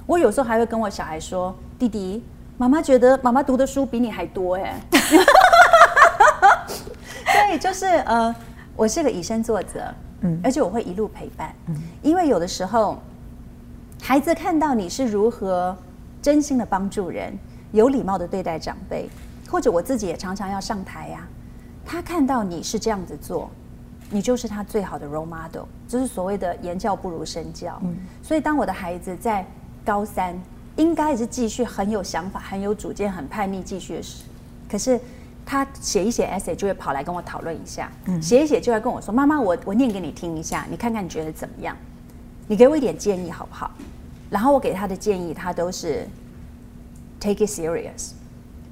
我有时候还会跟我小孩说：“弟弟，妈妈觉得妈妈读的书比你还多哎。”所以就是呃，我是个以身作则。嗯，而且我会一路陪伴，嗯，因为有的时候，孩子看到你是如何真心的帮助人，有礼貌的对待长辈，或者我自己也常常要上台呀，他看到你是这样子做，你就是他最好的 role model，就是所谓的言教不如身教。嗯，所以当我的孩子在高三，应该也是继续很有想法、很有主见、很叛逆，继续的事，可是。他写一写 essay 就会跑来跟我讨论一下，写一写就会跟我说：“妈妈，我我念给你听一下，你看看你觉得怎么样？你给我一点建议好不好？”然后我给他的建议，他都是 take it serious。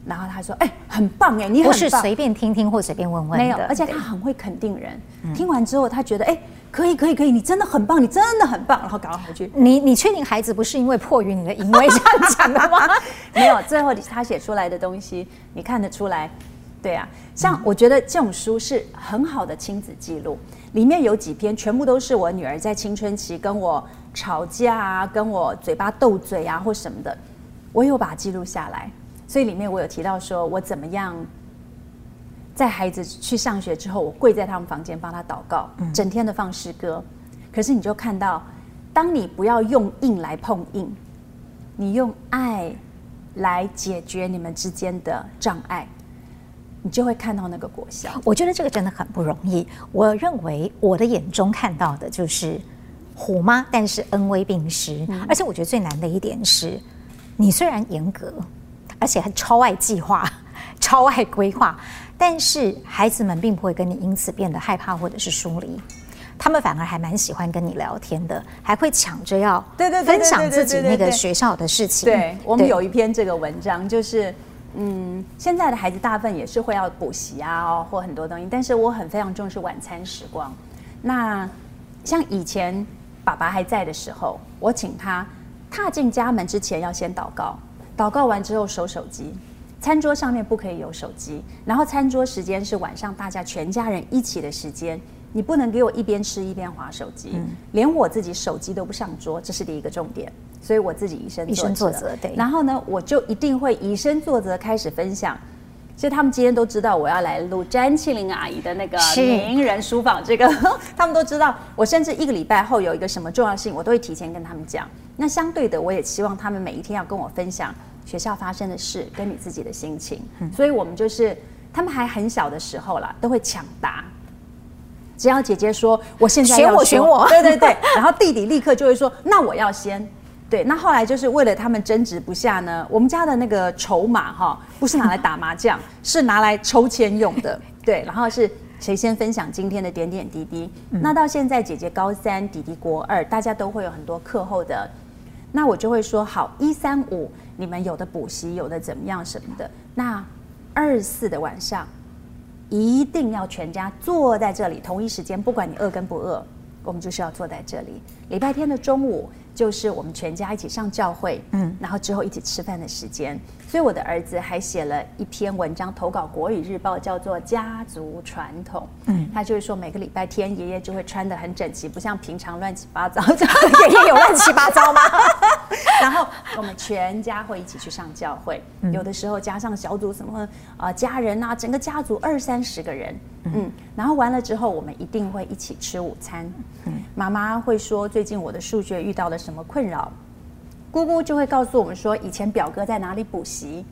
然后他说：“哎，很棒哎，你很棒。”不是随便听听或随便问问，没有，而且他很会肯定人。听完之后，他觉得：“哎，可以可以可以，你真的很棒，你真的很棒。”然后赶快回去。你你确定孩子不是因为迫于你的淫威这样讲的吗？没有，最后他写出来的东西，你看得出来。对啊，像我觉得这种书是很好的亲子记录，里面有几篇全部都是我女儿在青春期跟我吵架啊，跟我嘴巴斗嘴啊或什么的，我有把它记录下来。所以里面我有提到说我怎么样在孩子去上学之后，我跪在他们房间帮他祷告，整天的放诗歌。可是你就看到，当你不要用硬来碰硬，你用爱来解决你们之间的障碍。你就会看到那个果效。我觉得这个真的很不容易。我认为我的眼中看到的就是虎妈，但是恩威并施。嗯、而且我觉得最难的一点是，你虽然严格，而且还超爱计划、超爱规划，但是孩子们并不会跟你因此变得害怕或者是疏离，他们反而还蛮喜欢跟你聊天的，还会抢着要对对分享自己那个学校的事情。对，我们有一篇这个文章就是。嗯，现在的孩子大部分也是会要补习啊，哦，或很多东西。但是我很非常重视晚餐时光。那像以前爸爸还在的时候，我请他踏进家门之前要先祷告，祷告完之后收手机，餐桌上面不可以有手机。然后餐桌时间是晚上大家全家人一起的时间，你不能给我一边吃一边划手机，嗯、连我自己手机都不上桌，这是第一个重点。所以我自己以身以身作则，对。然后呢，我就一定会以身作则开始分享。所以他们今天都知道我要来录詹庆玲阿姨的那个名人书房，这个 他们都知道。我甚至一个礼拜后有一个什么重要性，我都会提前跟他们讲。那相对的，我也希望他们每一天要跟我分享学校发生的事，跟你自己的心情。嗯、所以我们就是他们还很小的时候啦，都会抢答。只要姐姐说我现在选我选我，对对对，然后弟弟立刻就会说那我要先，对，那后来就是为了他们争执不下呢，我们家的那个筹码哈，不是拿来打麻将，是拿来抽签用的，对，然后是谁先分享今天的点点滴滴，嗯、那到现在姐姐高三，弟弟国二，大家都会有很多课后的，那我就会说好一三五你们有的补习有的怎么样什么的，那二四的晚上。一定要全家坐在这里，同一时间，不管你饿跟不饿，我们就是要坐在这里。礼拜天的中午就是我们全家一起上教会，嗯，然后之后一起吃饭的时间。所以我的儿子还写了一篇文章投稿《国语日报》，叫做《家族传统》。嗯，他就是说每个礼拜天爷爷就会穿的很整齐，不像平常乱七八糟。爷爷有乱七八糟吗？然后我们全家会一起去上教会，嗯、有的时候加上小组什么啊、呃、家人啊，整个家族二三十个人，嗯，嗯，然后完了之后我们一定会一起吃午餐。嗯，妈妈会说最近我的数学遇到了什么困扰。姑姑就会告诉我们说，以前表哥在哪里补习，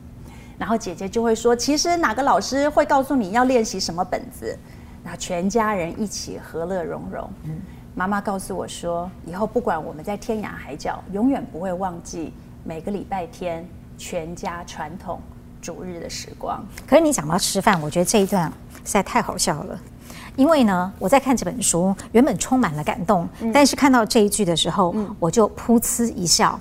然后姐姐就会说，其实哪个老师会告诉你要练习什么本子，然后全家人一起和乐融融。嗯，妈妈告诉我说，以后不管我们在天涯海角，永远不会忘记每个礼拜天全家传统主日的时光。可是你讲到吃饭，我觉得这一段实在太好笑了，因为呢，我在看这本书，原本充满了感动，嗯、但是看到这一句的时候，嗯、我就噗嗤一笑。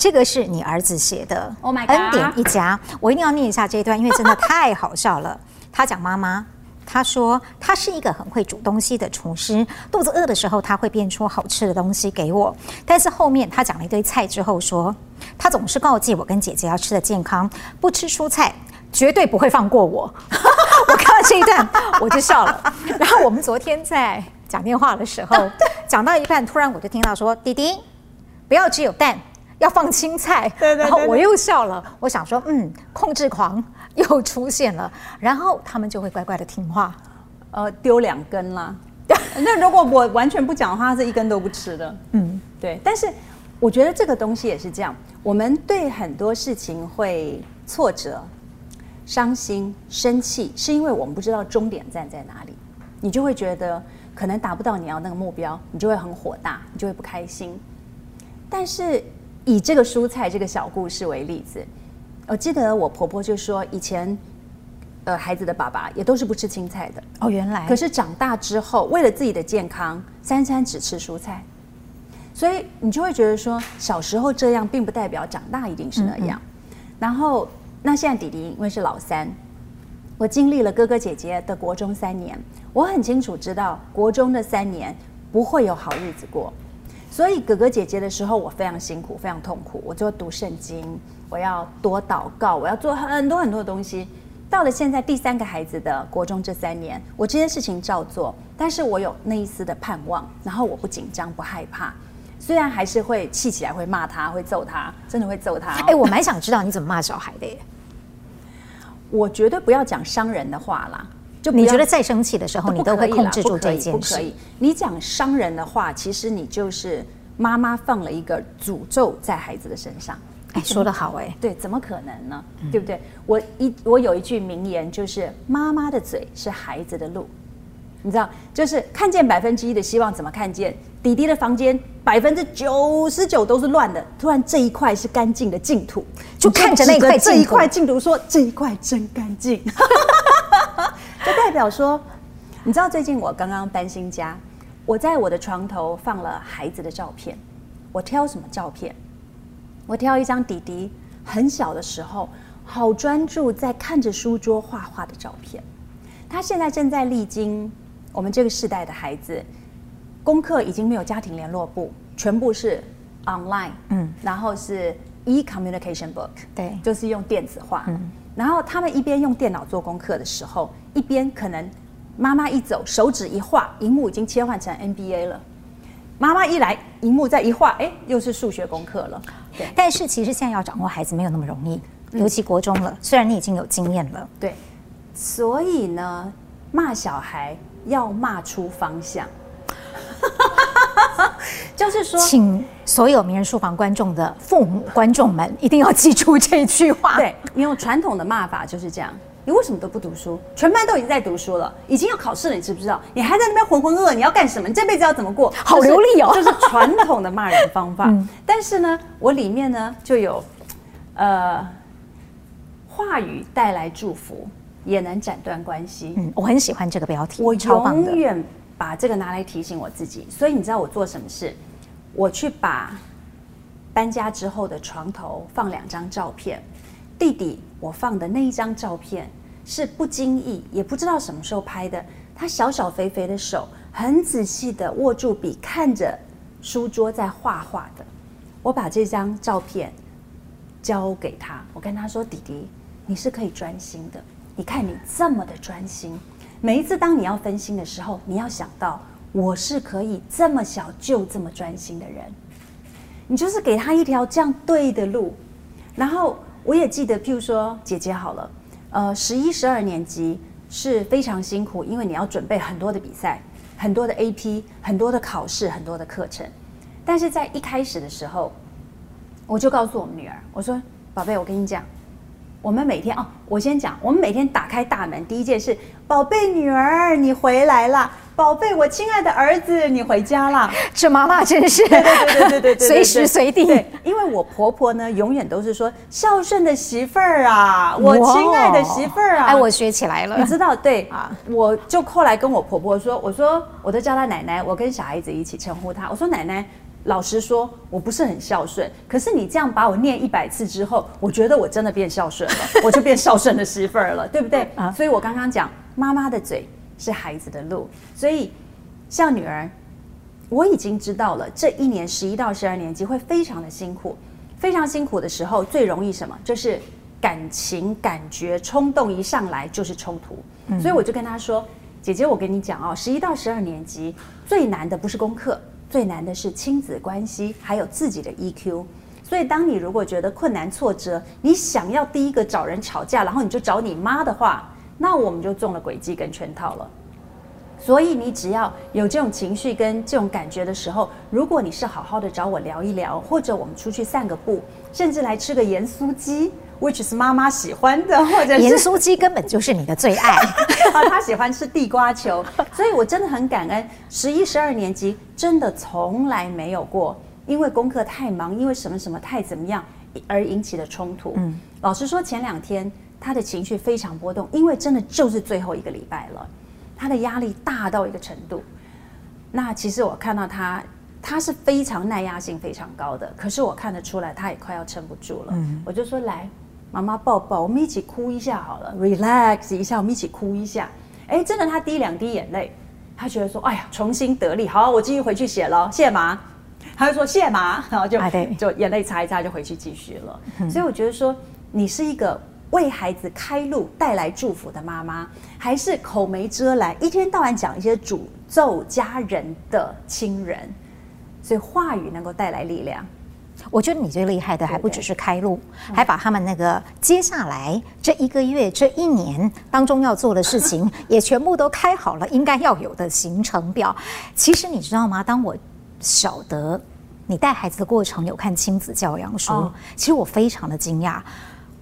这个是你儿子写的，Oh my God，恩典一家，我一定要念一下这一段，因为真的太好笑了。他讲妈妈，他说他是一个很会煮东西的厨师，肚子饿的时候他会变出好吃的东西给我。但是后面他讲了一堆菜之后说，他总是告诫我跟姐姐要吃的健康，不吃蔬菜绝对不会放过我。我看到这一段我就笑了。然后我们昨天在讲电话的时候，讲到一半，突然我就听到说，弟弟不要只有蛋。要放青菜，对对，对，然后我又笑了。我想说，嗯，控制狂 又出现了，然后他们就会乖乖的听话，呃，丢两根啦。那如果我完全不讲的话，是一根都不吃的。嗯，对。但是我觉得这个东西也是这样，我们对很多事情会挫折、伤心、生气，是因为我们不知道终点站在哪里，你就会觉得可能达不到你要那个目标，你就会很火大，你就会不开心。但是。以这个蔬菜这个小故事为例子，我记得我婆婆就说，以前，呃，孩子的爸爸也都是不吃青菜的哦，原来。可是长大之后，为了自己的健康，三餐只吃蔬菜，所以你就会觉得说，小时候这样，并不代表长大一定是那样。嗯嗯。然后，那现在弟弟因为是老三，我经历了哥哥姐姐的国中三年，我很清楚知道，国中的三年不会有好日子过。所以哥哥姐姐的时候，我非常辛苦，非常痛苦。我就要读圣经，我要多祷告，我要做很多很多的东西。到了现在第三个孩子的国中这三年，我这些事情照做，但是我有那一丝的盼望，然后我不紧张不害怕。虽然还是会气起来，会骂他，会揍他，真的会揍他。哎，我蛮想知道你怎么骂小孩的耶。我绝对不要讲伤人的话啦。就你觉得再生气的时候，你都会控制住这件事。不可以，你讲伤人的话，其实你就是妈妈放了一个诅咒在孩子的身上。哎，说得好哎，对，怎么可能呢？嗯、对不对？我一我有一句名言，就是妈妈的嘴是孩子的路。你知道，就是看见百分之一的希望，怎么看见弟弟的房间百分之九十九都是乱的？突然这一块是干净的净土，就看着那块这一块净土说，这一块真干净。就代表说，你知道最近我刚刚搬新家，我在我的床头放了孩子的照片。我挑什么照片？我挑一张弟弟很小的时候，好专注在看着书桌画画的照片。他现在正在历经我们这个世代的孩子，功课已经没有家庭联络簿，全部是 online，嗯，然后是 e-communication book，对，就是用电子化，嗯。然后他们一边用电脑做功课的时候，一边可能妈妈一走，手指一画，荧幕已经切换成 NBA 了。妈妈一来，荧幕再一画，哎，又是数学功课了。对，但是其实现在要掌握孩子没有那么容易，尤其国中了。虽然你已经有经验了，对，所以呢，骂小孩要骂出方向。就是说，请所有名人书房观众的父母观众们一定要记住这句话。对，你用传统的骂法就是这样。你为什么都不读书？全班都已经在读书了，已经要考试了，你知不知道？你还在那边浑浑噩噩，你要干什么？你这辈子要怎么过？好流利哦，就是传统的骂人方法。嗯、但是呢，我里面呢就有，呃，话语带来祝福，也能斩断关系。嗯，我很喜欢这个标题，我永远把这个拿来提醒我自己。所以你知道我做什么事？我去把搬家之后的床头放两张照片。弟弟，我放的那一张照片是不经意，也不知道什么时候拍的。他小小肥肥的手，很仔细的握住笔，看着书桌在画画的。我把这张照片交给他，我跟他说：“弟弟，你是可以专心的。你看你这么的专心，每一次当你要分心的时候，你要想到我是可以这么小就这么专心的人。你就是给他一条这样对的路，然后。”我也记得，譬如说姐姐好了，呃，十一、十二年级是非常辛苦，因为你要准备很多的比赛、很多的 AP、很多的考试、很多的课程。但是在一开始的时候，我就告诉我们女儿，我说：“宝贝，我跟你讲，我们每天哦，我先讲，我们每天打开大门，第一件事，宝贝女儿，你回来了。”宝贝，我亲爱的儿子，你回家了。这妈妈真是对对对对对对，随时随地。对，因为我婆婆呢，永远都是说孝顺的媳妇儿啊，我亲爱的媳妇儿啊。哎，我学起来了。你知道，对啊，我就后来跟我婆婆说，我说我都叫她奶奶，我跟小孩子一起称呼她。我说奶奶，老实说，我不是很孝顺，可是你这样把我念一百次之后，我觉得我真的变孝顺了，我就变孝顺的媳妇儿了，对不对？啊，所以我刚刚讲妈妈的嘴。是孩子的路，所以像女儿，我已经知道了，这一年十一到十二年级会非常的辛苦，非常辛苦的时候最容易什么？就是感情、感觉、冲动一上来就是冲突。嗯、所以我就跟她说：“姐姐，我跟你讲哦，十一到十二年级最难的不是功课，最难的是亲子关系，还有自己的 EQ。所以当你如果觉得困难挫折，你想要第一个找人吵架，然后你就找你妈的话。”那我们就中了诡计跟圈套了，所以你只要有这种情绪跟这种感觉的时候，如果你是好好的找我聊一聊，或者我们出去散个步，甚至来吃个盐酥鸡，which 是妈妈喜欢的，或者盐酥鸡根本就是你的最爱 啊，他喜欢吃地瓜球，所以我真的很感恩，十一、十二年级真的从来没有过因为功课太忙，因为什么什么太怎么样而引起的冲突。嗯，老实说，前两天。他的情绪非常波动，因为真的就是最后一个礼拜了，他的压力大到一个程度。那其实我看到他，他是非常耐压性非常高的，可是我看得出来他也快要撑不住了。嗯，我就说来，妈妈抱抱，我们一起哭一下好了，relax 一下，我们一起哭一下。哎，真的，他滴两滴眼泪，他觉得说，哎呀，重新得力，好，我继续回去写了，谢谢妈。他就说谢谢妈，然后就就眼泪擦一擦就回去继续了。嗯，所以我觉得说，你是一个。为孩子开路、带来祝福的妈妈，还是口没遮拦，一天到晚讲一些诅咒家人的亲人，所以话语能够带来力量。我觉得你最厉害的还不只是开路，还把他们那个接下来这一个月、这一年当中要做的事情 也全部都开好了，应该要有的行程表。其实你知道吗？当我晓得你带孩子的过程有看亲子教养书，哦、其实我非常的惊讶。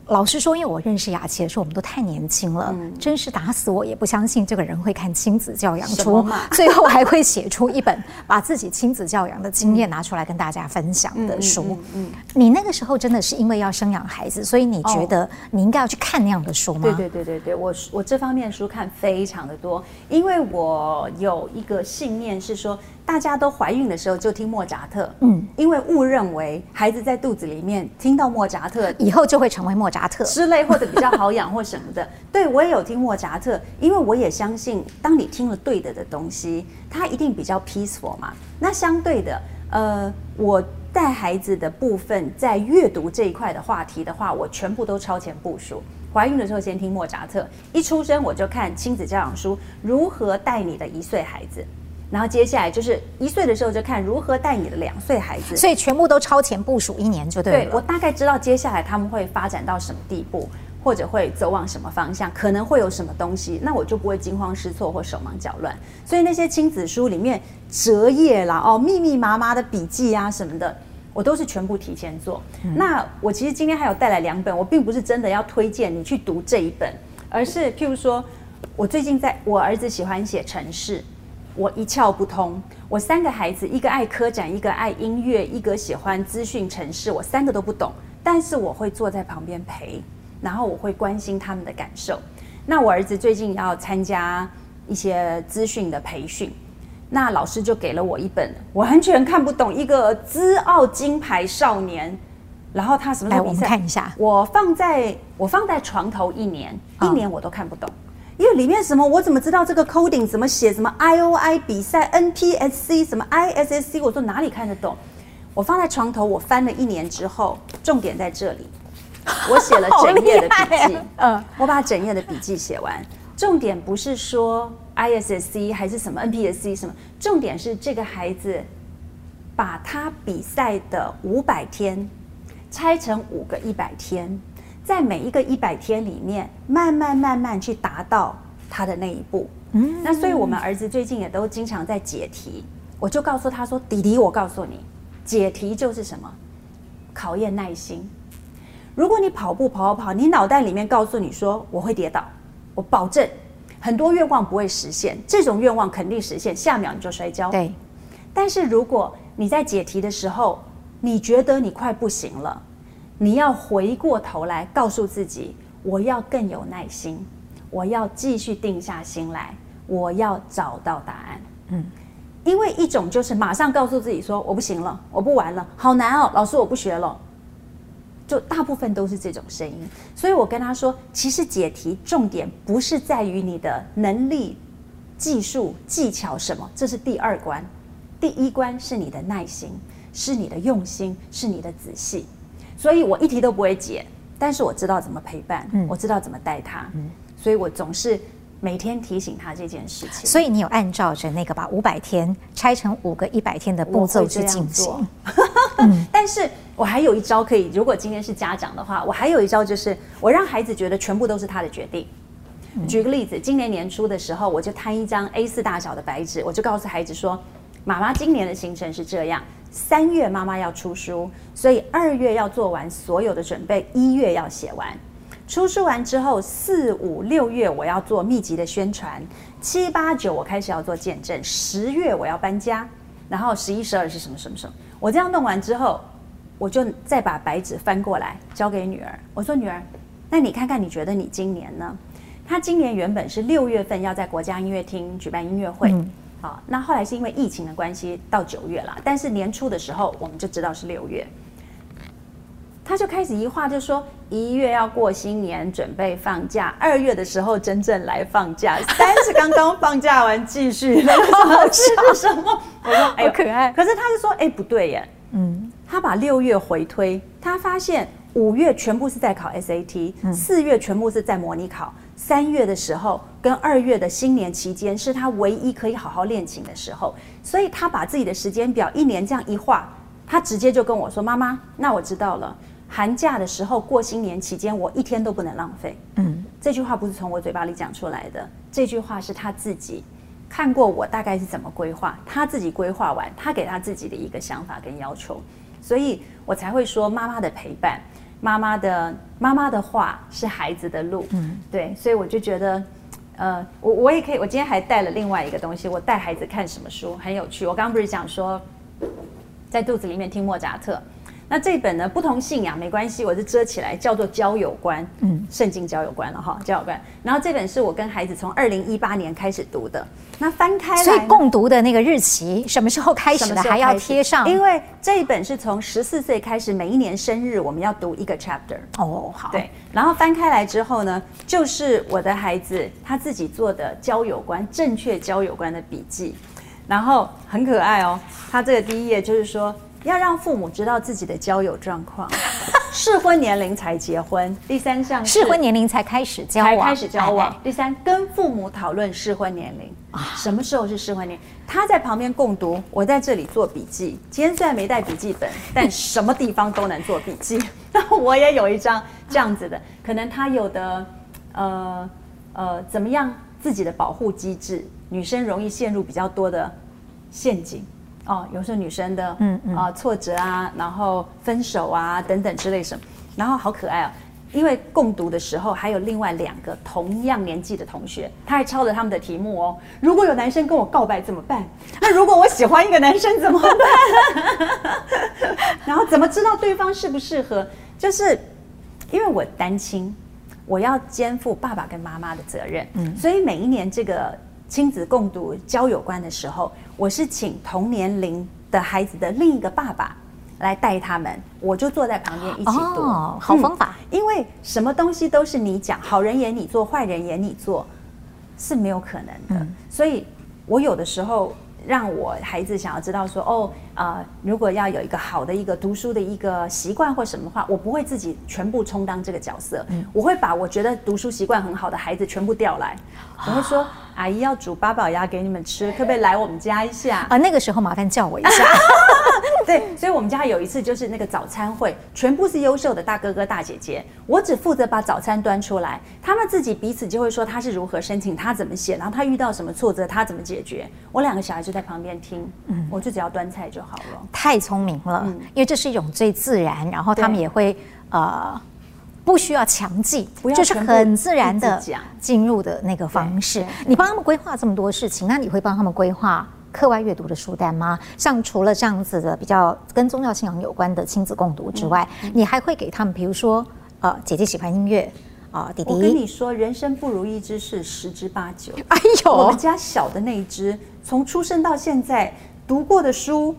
老实说，因为我认识雅琪的时候，我们都太年轻了，嗯、真是打死我也不相信这个人会看亲子教养书，最后还会写出一本把自己亲子教养的经验拿出来跟大家分享的书。嗯，嗯嗯嗯，你那个时候真的是因为要生养孩子，所以你觉得你应该要去看那样的书吗？对对对对对，我我这方面的书看非常的多，因为我有一个信念是说。大家都怀孕的时候就听莫扎特，嗯，因为误认为孩子在肚子里面听到莫扎特以后就会成为莫扎特之类，或者比较好养或什么的。对，我也有听莫扎特，因为我也相信，当你听了对的的东西，它一定比较 peaceful 嘛。那相对的，呃，我带孩子的部分在阅读这一块的话题的话，我全部都超前部署。怀孕的时候先听莫扎特，一出生我就看亲子教养书，如何带你的一岁孩子。然后接下来就是一岁的时候就看如何带你的两岁孩子，所以全部都超前部署一年就对了。对，我大概知道接下来他们会发展到什么地步，或者会走往什么方向，可能会有什么东西，那我就不会惊慌失措或手忙脚乱。所以那些亲子书里面折页啦、哦密密麻麻的笔记啊什么的，我都是全部提前做。嗯、那我其实今天还有带来两本，我并不是真的要推荐你去读这一本，而是譬如说，我最近在我儿子喜欢写程式。我一窍不通，我三个孩子，一个爱科展，一个爱音乐，一个喜欢资讯城市，我三个都不懂，但是我会坐在旁边陪，然后我会关心他们的感受。那我儿子最近要参加一些资讯的培训，那老师就给了我一本我完全看不懂，一个资奥金牌少年，然后他什么时候比赛？来，我们看一下。我放在我放在床头一年，一年我都看不懂。哦因为里面什么，我怎么知道这个 coding 怎么写？什么 I O I 比赛，NPSC 什么 I S S C，我说哪里看得懂？我放在床头，我翻了一年之后，重点在这里，我写了整页的笔记。嗯，我把整页的笔记写完。重点不是说 I S S C 还是什么 NPSC 什么，重点是这个孩子把他比赛的五百天拆成五个一百天。在每一个一百天里面，慢慢慢慢去达到他的那一步。嗯，那所以我们儿子最近也都经常在解题。我就告诉他说：“弟弟，我告诉你，解题就是什么？考验耐心。如果你跑步跑跑跑，你脑袋里面告诉你说我会跌倒，我保证很多愿望不会实现。这种愿望肯定实现，下秒你就摔跤。对。但是如果你在解题的时候，你觉得你快不行了。”你要回过头来告诉自己，我要更有耐心，我要继续定下心来，我要找到答案。嗯，因为一种就是马上告诉自己说我不行了，我不玩了，好难哦，老师我不学了，就大部分都是这种声音。所以我跟他说，其实解题重点不是在于你的能力、技术、技巧什么，这是第二关，第一关是你的耐心，是你的用心，是你的仔细。所以我一题都不会解，但是我知道怎么陪伴，嗯、我知道怎么带他，嗯、所以我总是每天提醒他这件事情。所以你有按照着那个把五百天拆成五个一百天的步骤去进行。嗯、但是我还有一招可以，如果今天是家长的话，我还有一招就是我让孩子觉得全部都是他的决定。嗯、举个例子，今年年初的时候，我就摊一张 A4 大小的白纸，我就告诉孩子说：“妈妈今年的行程是这样。”三月妈妈要出书，所以二月要做完所有的准备，一月要写完。出书完之后，四五六月我要做密集的宣传，七八九我开始要做见证，十月我要搬家，然后十一十二是什么什么什么。我这样弄完之后，我就再把白纸翻过来交给女儿。我说女儿，那你看看，你觉得你今年呢？她今年原本是六月份要在国家音乐厅举办音乐会。好，那后来是因为疫情的关系到九月了，但是年初的时候我们就知道是六月，他就开始一画就说一月要过新年准备放假，二月的时候真正来放假，三是刚刚放假完继续，这 是什么？我说哎，可爱。可是他就说哎不对耶，嗯，他把六月回推，他发现五月全部是在考 SAT，四月全部是在模拟考。三月的时候跟二月的新年期间是他唯一可以好好练琴的时候，所以他把自己的时间表一年这样一画，他直接就跟我说：“妈妈，那我知道了。寒假的时候过新年期间，我一天都不能浪费。”嗯，这句话不是从我嘴巴里讲出来的，这句话是他自己看过我大概是怎么规划，他自己规划完，他给他自己的一个想法跟要求，所以我才会说妈妈的陪伴。妈妈的妈妈的话是孩子的路，嗯，对，所以我就觉得，呃，我我也可以，我今天还带了另外一个东西，我带孩子看什么书很有趣。我刚刚不是讲说，在肚子里面听莫扎特。那这本呢，不同信仰没关系，我就遮起来，叫做交友观，嗯，圣经交友观了哈，交友观。然后这本是我跟孩子从二零一八年开始读的，那翻开来，所以共读的那个日期什么时候开始的还要贴上，因为这一本是从十四岁开始，每一年生日我们要读一个 chapter。哦，好，对。然后翻开来之后呢，就是我的孩子他自己做的交友观，正确交友观的笔记，然后很可爱哦。他这个第一页就是说。要让父母知道自己的交友状况，适婚年龄才结婚。第三项适婚年龄才开始交往，才开始交往。第三，跟父母讨论适婚年龄啊，什么时候是适婚年龄？他在旁边共读，我在这里做笔记。今天虽然没带笔记本，但什么地方都能做笔记。那我也有一张这样子的，可能他有的，呃呃，怎么样自己的保护机制？女生容易陷入比较多的陷阱。哦，有时候女生的，嗯嗯啊挫折啊，然后分手啊等等之类什么，然后好可爱哦，因为共读的时候还有另外两个同样年纪的同学，他还抄了他们的题目哦。如果有男生跟我告白怎么办？那如果我喜欢一个男生怎么办？然后怎么知道对方适不适合？就是因为我单亲，我要肩负爸爸跟妈妈的责任，嗯，所以每一年这个。亲子共读交友观的时候，我是请同年龄的孩子的另一个爸爸来带他们，我就坐在旁边一起读。哦，好方法。嗯，因为什么东西都是你讲，好人演你做，坏人演你做，是没有可能的。嗯，所以我有的时候。让我孩子想要知道说哦，呃，如果要有一个好的一个读书的一个习惯或什么的话，我不会自己全部充当这个角色，嗯，我会把我觉得读书习惯很好的孩子全部调来，我会说，阿姨要煮八宝鸭给你们吃，可不可以来我们家一下？啊，那个时候麻烦叫我一下。对，所以我们家有一次就是那个早餐会，全部是优秀的大哥哥大姐姐，我只负责把早餐端出来，他们自己彼此就会说他是如何申请，他怎么写，然后他遇到什么挫折，他怎么解决。我两个小孩就在旁边听，嗯，我就只要端菜就好了。太聪明了，嗯，因为这是一种最自然，然后他们也会呃不需要强记，就是很自然的进入的那个方式。你帮他们规划这么多事情，那你会帮他们规划？课外阅读的书单吗？像除了这样子的比较跟宗教信仰有关的亲子共读之外，嗯嗯、你还会给他们，比如说，呃，姐姐喜欢音乐，啊、呃，弟弟。我跟你说，人生不如意之事十之八九。哎呦，我们家小的那一只，从出生到现在读过的书，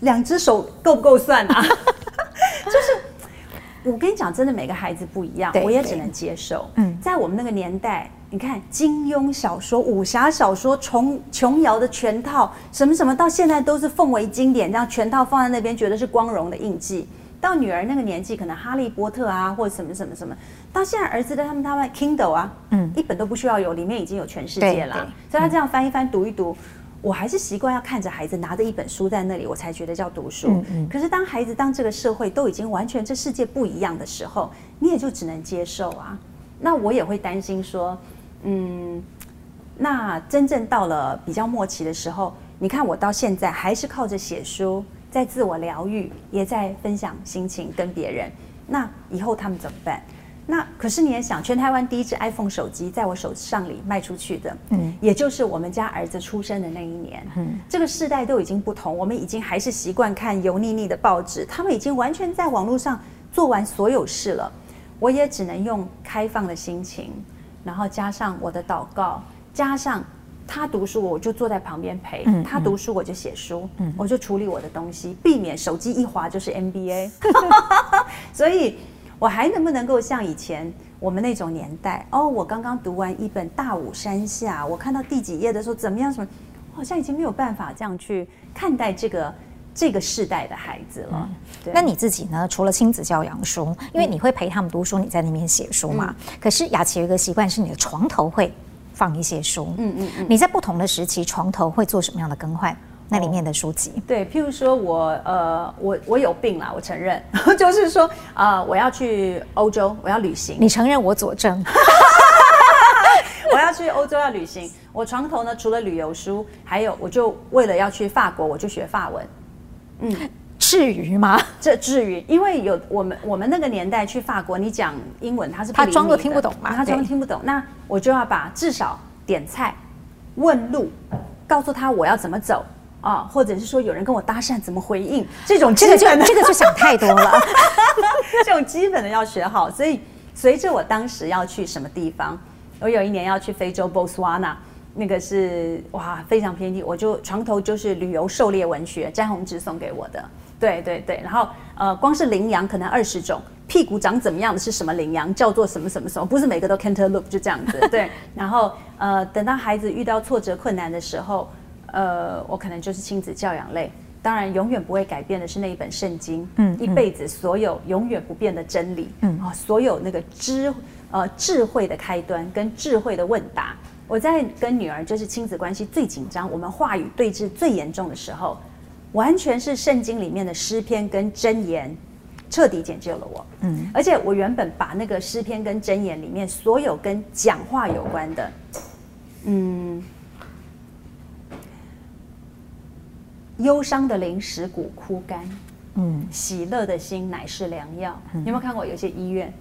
两只手够不够算啊？就是，我跟你讲，真的每个孩子不一样，我也只能接受。嗯，在我们那个年代。你看金庸小说、武侠小说、琼琼瑶的全套，什么什么，到现在都是奉为经典，这样全套放在那边，觉得是光荣的印记。到女儿那个年纪，可能哈利波特啊，或者什么什么什么，到现在儿子的他们他们 Kindle 啊，嗯，一本都不需要有，里面已经有全世界了。所以他这样翻一翻，读一读，我还是习惯要看着孩子拿着一本书在那里，我才觉得叫读书。嗯嗯。可是当孩子当这个社会都已经完全这世界不一样的时候，你也就只能接受啊。那我也会担心说。嗯，那真正到了比较末期的时候，你看我到现在还是靠着写书，在自我疗愈，也在分享心情跟别人。那以后他们怎么办？那可是你也想，全台湾第一支 iPhone 手机在我手上里卖出去的，嗯，也就是我们家儿子出生的那一年，嗯，这个世代都已经不同，我们已经还是习惯看油腻腻的报纸，他们已经完全在网络上做完所有事了，我也只能用开放的心情。然后加上我的祷告，加上他读书，我就坐在旁边陪、嗯、他读书，我就写书，嗯、我就处理我的东西，避免手机一滑就是 NBA。所以，我还能不能够像以前我们那种年代？哦，我刚刚读完一本《大武山下》，我看到第几页的时候怎么样？什么？我好像已经没有办法这样去看待这个。这个世代的孩子了，那你自己呢？除了亲子教养书，因为你会陪他们读书，你在那边写书嘛。嗯、可是雅琪有一个习惯，是你的床头会放一些书。嗯。嗯你在不同的时期，床头会做什么样的更换？那里面的书籍？哦、对，譬如说我呃，我我有病啦，我承认，就是说啊、呃，我要去欧洲，我要旅行。你承认，我佐证。我要去欧洲要旅行，我床头呢，除了旅游书，还有我就为了要去法国，我就学法文。嗯，至于吗？这至于，因为有我们我们那个年代去法国，你讲英文他是他装作听不懂嘛，他装作听不懂，那我就要把至少点菜、问路，告诉他我要怎么走啊，或者是说有人跟我搭讪怎么回应，这种这个就这个就想太多了，这种基本的要学好。所以随着我当时要去什么地方，我有一年要去非洲波斯瓦纳。那个是哇，非常偏僻，我就床头就是旅游狩猎文学，詹宏志送给我的，对对对，然后呃，光是羚羊可能二十种，屁股长怎么样的是什么羚羊，叫做什么什么什么，不是每个都 cantaloupe 就这样子，对，然后呃，等到孩子遇到挫折困难的时候，呃，我可能就是亲子教养类，当然永远不会改变的是那一本圣经，嗯，一辈子所有永远不变的真理，嗯啊，所有那个知呃智慧的开端跟智慧的问答。我在跟女儿就是亲子关系最紧张，我们话语对峙最严重的时候，完全是圣经里面的诗篇跟箴言彻底解救了我。嗯，而且我原本把那个诗篇跟箴言里面所有跟讲话有关的，嗯，忧伤的灵使骨枯干，嗯，喜乐的心乃是良药。你有没有看过有些医院？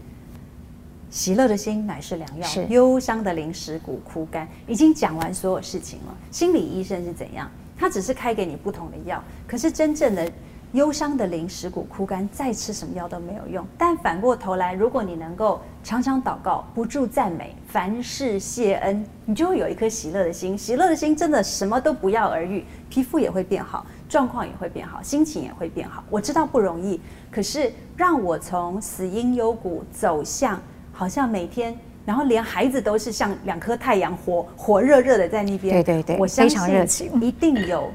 喜乐的心乃是良药，是忧伤的灵使骨枯干。已经讲完所有事情了。心理医生是怎样？他只是开给你不同的药，可是真正的忧伤的灵食骨枯干，再吃什么药都没有用。但反过头来，如果你能够常常祷告，不住赞美，凡事谢恩，你就会有一颗喜乐的心。喜乐的心真的什么都不药而愈，皮肤也会变好，状况也会变好，心情也会变好。我知道不容易，可是让我从死因幽谷走向。好像每天，然后连孩子都是像两颗太阳火，火火热热的在那边。对对对，我相信非常热情，一定有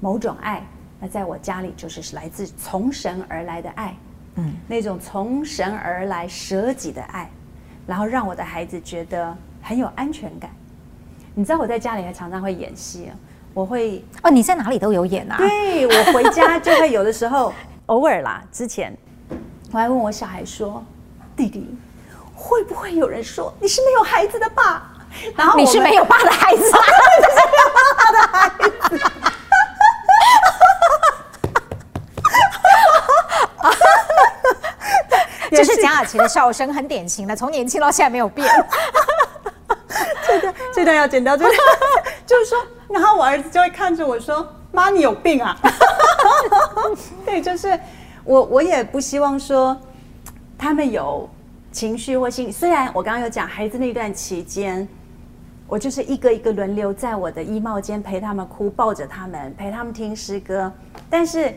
某种爱。那在我家里就是来自从神而来的爱，嗯，那种从神而来舍己的爱，然后让我的孩子觉得很有安全感。你知道我在家里还常常会演戏啊，我会哦，你在哪里都有演啊？对，我回家就会有的时候 偶尔啦，之前我还问我小孩说，弟弟。会不会有人说你是没有孩子的爸？然后你 是没有爸的孩子，你是没有爸的孩子。这是蒋雅琪的笑声，很典型的，从年轻到现在没有变。这段这段要剪掉，就是 就是说，然后我儿子就会看着我说：“妈，你有病啊！”对，就是我，我也不希望说他们有。情绪或心理，虽然我刚刚有讲孩子那段期间，我就是一个一个轮流在我的衣帽间陪他们哭，抱着他们，陪他们听诗歌，但是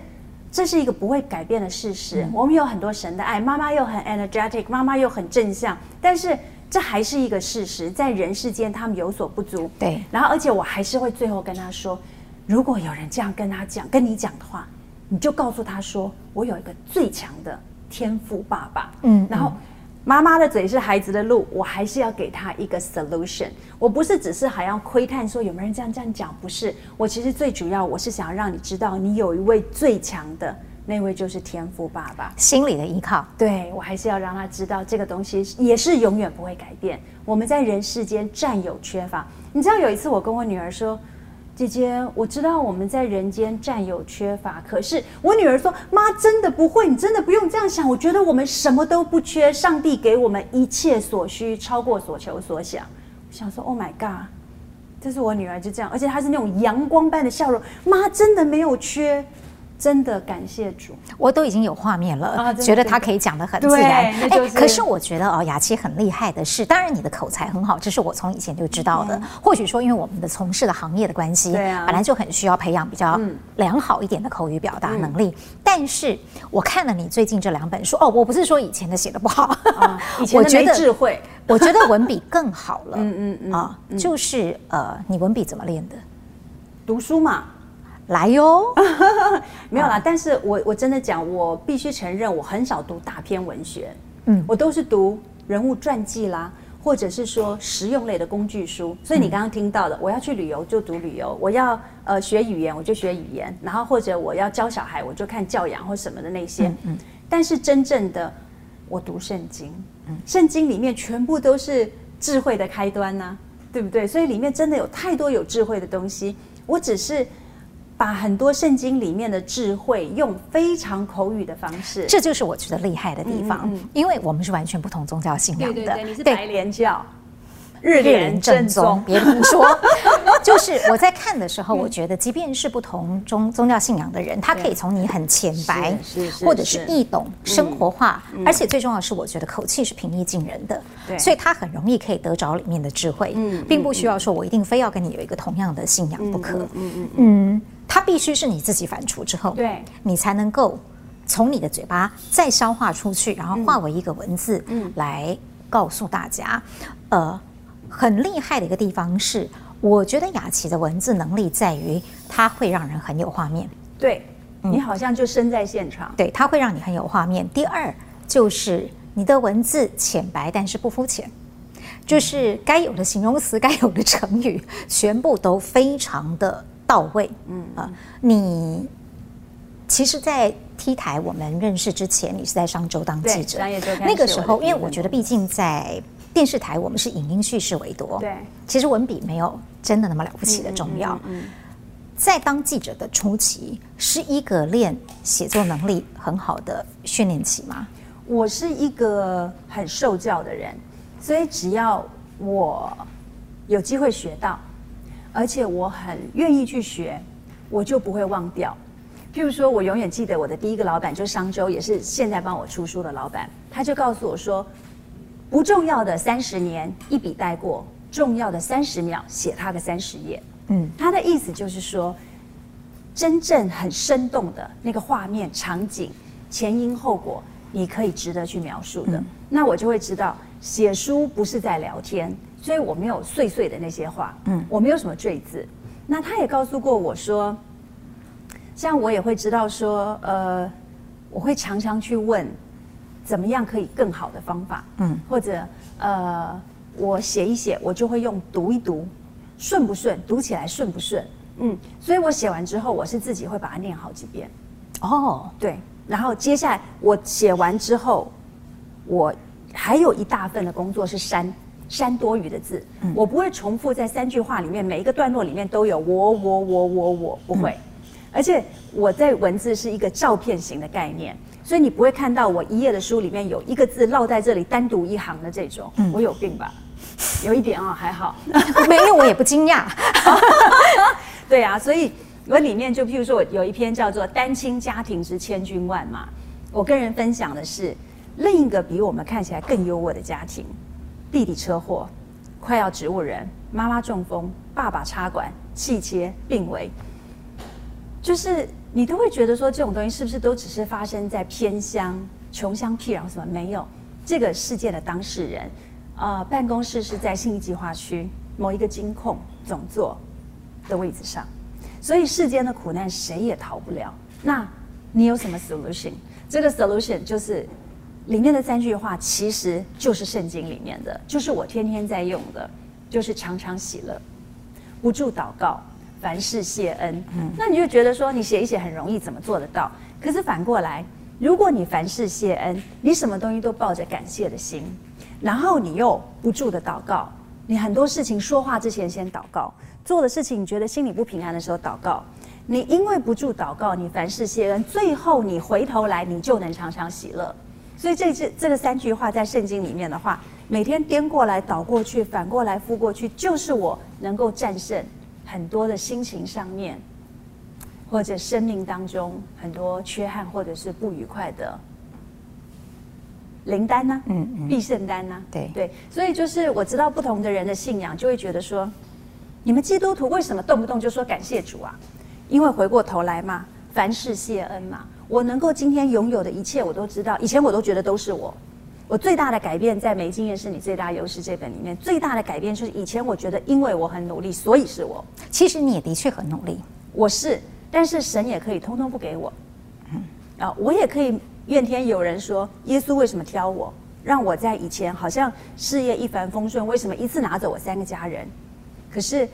这是一个不会改变的事实。嗯、我们有很多神的爱，妈妈又很 energetic，妈妈又很正向，但是这还是一个事实，在人世间他们有所不足。对，然后而且我还是会最后跟他说，如果有人这样跟他讲，跟你讲的话，你就告诉他说，我有一个最强的天赋爸爸。嗯，然后。妈妈的嘴是孩子的路，我还是要给他一个 solution。我不是只是还要窥探说有没有人这样这样讲，不是。我其实最主要，我是想要让你知道，你有一位最强的那位就是天赋爸爸，心里的依靠。对，我还是要让他知道，这个东西也是永远不会改变。我们在人世间占有缺乏，你知道有一次我跟我女儿说。姐姐，我知道我们在人间占有缺乏，可是我女儿说：“妈，真的不会，你真的不用这样想。我觉得我们什么都不缺，上帝给我们一切所需，超过所求所想。”我想说：“Oh my God！” 这是我女儿就这样，而且她是那种阳光般的笑容。妈，真的没有缺。真的感谢主，我都已经有画面了，啊、觉得他可以讲的很自然。哎，就是、可是我觉得哦，雅琪很厉害的是，当然你的口才很好，这是我从以前就知道的。嗯、或许说，因为我们的从事的行业的关系，本来就很需要培养比较良好一点的口语表达能力。嗯、但是我看了你最近这两本书，哦，我不是说以前的写的不好，啊、以前的没智慧，我觉得，我觉得文笔更好了。嗯嗯嗯啊，就是呃，你文笔怎么练的？读书嘛。来哟，没有啦，但是我我真的讲，我必须承认，我很少读大篇文学，嗯，我都是读人物传记啦，或者是说实用类的工具书。所以你刚刚听到的，我要去旅游就读旅游，我要呃学语言我就学语言，然后或者我要教小孩我就看教养或什么的那些。嗯，但是真正的我读圣经，嗯，圣经里面全部都是智慧的开端呐，对不对？所以里面真的有太多有智慧的东西，我只是。把很多圣经里面的智慧用非常口语的方式，这就是我觉得厉害的地方。嗯嗯嗯，因为我们是完全不同宗教信仰的，对对对，你是白莲教，日莲正宗，别听说。就是我在看的时候，我觉得，即便是不同宗宗教信仰的人，他可以从你很浅白，或者是易懂、生活化，而且最重要的是，我觉得口气是平易近人的，对，所以他很容易可以得着里面的智慧，并不需要说我一定非要跟你有一个同样的信仰不可，嗯嗯嗯。它必须是你自己反刍之后，对，你才能够从你的嘴巴再消化出去，然后化为一个文字，嗯，来告诉大家。呃，很厉害的一个地方是，我觉得雅琪的文字能力在于，它会让人很有画面。对，你好像就身在现场。对，它会让你很有画面。第二就是你的文字浅白，但是不肤浅，就是该有的形容词、该有的成语，全部都非常的到位。嗯啊，你其实，在 T 台我们认识之前，你是在商周当记者。那个时候，因为我觉得，毕竟在电视台，我们是影音叙事为多。对，其实文笔没有真的那么了不起的重要。在当记者的初期，是一个练写作能力很好的训练期吗？我是一个很受教的人，所以只要我有机会学到，而且我很愿意去学，我就不会忘掉。譬如说，我永远记得我的第一个老板，就是商周，也是现在帮我出书的老板，他就告诉我说：“不重要的三十年一笔带过，重要的三十秒写它个三十页。”嗯，他的意思就是说，真正很生动的那个画面、场景、前因后果，你可以值得去描述的。嗯、那我就会知道，写书不是在聊天，所以我没有碎碎的那些话。嗯，我没有什么赘字。那他也告诉过我说，像我也会知道说，呃，我会常常去问，怎么样可以更好的方法。嗯，或者呃，我写一写，我就会用读一读。顺不顺？读起来顺不顺？嗯，所以我写完之后，我是自己会把它念好几遍。哦，对，然后接下来我写完之后，我还有一大份的工作是删删多余的字。嗯，我不会重复在三句话里面每一个段落里面都有我我我我我不会，嗯，而且我在文字是一个照片型的概念，所以你不会看到我一页的书里面有一个字落在这里单独一行的这种。嗯，我有病吧？有一点啊、哦，还好，没有我也不惊讶。对啊，所以我里面就譬如说，我有一篇叫做《单亲家庭之千军万马》，我跟人分享的是另一个比我们看起来更优渥的家庭：弟弟车祸，快要植物人；妈妈中风，爸爸插管，气切，病危。就是你都会觉得说，这种东西是不是都只是发生在偏乡、穷乡僻壤？什么没有？这个事件的当事人。啊、办公室是在信义计划区某一个金控总座的位置上，所以世间的苦难谁也逃不了。那你有什么 solution？这个 solution 就是里面的三句话，其实就是圣经里面的，就是我天天在用的，就是常常喜乐，不住祷告，凡事谢恩。嗯，那你就觉得说你写一写很容易，怎么做得到？可是反过来，如果你凡事谢恩，你什么东西都抱着感谢的心。然后你又不住的祷告，你很多事情说话之前先祷告，做的事情你觉得心里不平安的时候祷告，你因为不住祷告，你凡事谢恩，最后你回头来你就能常常喜乐。所以这这这个三句话在圣经里面的话，每天颠过来倒过去，反过来覆过去，就是我能够战胜很多的心情上面，或者生命当中很多缺憾或者是不愉快的。灵丹呢？嗯嗯，必胜丹呢？对对，所以就是我知道不同的人的信仰，就会觉得说，你们基督徒为什么动不动就说感谢主啊？因为回过头来嘛，凡事谢恩嘛。我能够今天拥有的一切，我都知道，以前我都觉得都是我。我最大的改变，在《没经验是你最大优势》这本里面，最大的改变就是以前我觉得，因为我很努力，所以是我。其实你也的确很努力，我是，但是神也可以通通不给我。嗯，啊，我也可以。怨天尤人说：“耶稣为什么挑我？让我在以前好像事业一帆风顺，为什么一次拿走我三个家人？可是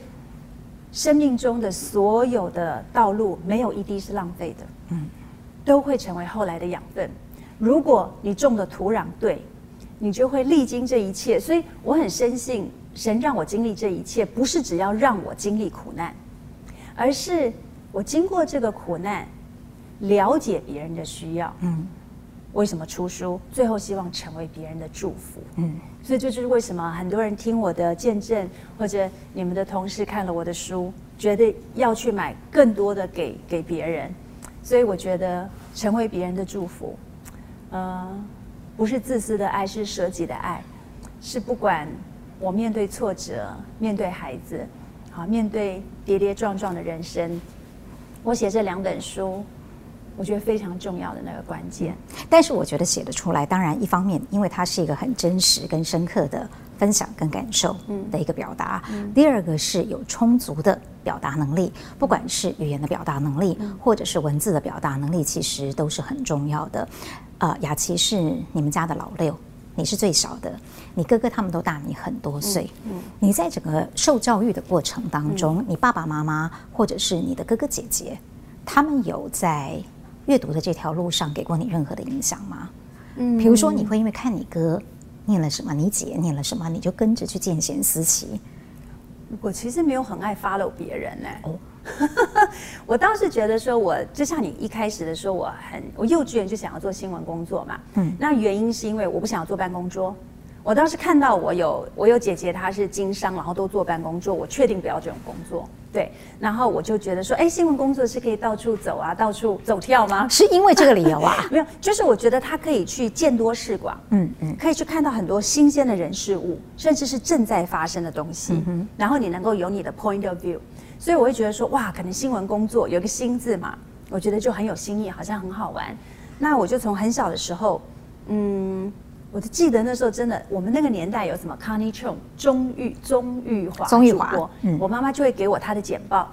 生命中的所有的道路没有一滴是浪费的，嗯，都会成为后来的养分。如果你种的土壤对，你就会历经这一切。所以我很深信，神让我经历这一切，不是只要让我经历苦难，而是我经过这个苦难，了解别人的需要，嗯。”为什么出书？最后希望成为别人的祝福。嗯，所以这就是为什么很多人听我的见证，或者你们的同事看了我的书，觉得要去买更多的给给别人。所以我觉得成为别人的祝福，呃，不是自私的爱，是舍己的爱，是不管我面对挫折，面对孩子，好，面对跌跌撞撞的人生，我写这两本书。我觉得非常重要的那个关键。但是我觉得写得出来，当然一方面，因为它是一个很真实跟深刻的分享跟感受的一个表达；嗯、第二个是有充足的表达能力，不管是语言的表达能力，嗯、或者是文字的表达能力，其实都是很重要的。呃，雅琪是你们家的老六，你是最小的，你哥哥他们都大你很多岁。嗯，嗯你在整个受教育的过程当中，嗯、你爸爸妈妈或者是你的哥哥姐姐，他们有在阅读的这条路上给过你任何的影响吗？嗯，比如说你会因为看你哥念了什么，你姐念了什么，你就跟着去见贤思齐。我其实没有很爱 follow 别人呢、欸。哦。我倒是觉得说，我就像你一开始的时候，我很我幼稚园就想要做新闻工作嘛。嗯，那原因是因为我不想要坐办公桌。我当时看到我有我有姐姐，她是经商，然后都坐办公桌，我确定不要这种工作。对，然后我就觉得说，哎，新闻工作是可以到处走啊，到处走跳吗？是因为这个理由啊？没有，就是我觉得他可以去见多识广，嗯嗯，可以去看到很多新鲜的人事物，甚至是正在发生的东西。嗯，然后你能够有你的 point of view。所以我会觉得说，哇，可能新闻工作有个“新”字嘛，我觉得就很有新意，好像很好玩。那我就从很小的时候，嗯，我就记得那时候真的，我们那个年代有什么 Connie Chung、钟玉、钟玉华、钟玉华，嗯，我妈妈就会给我她的简报，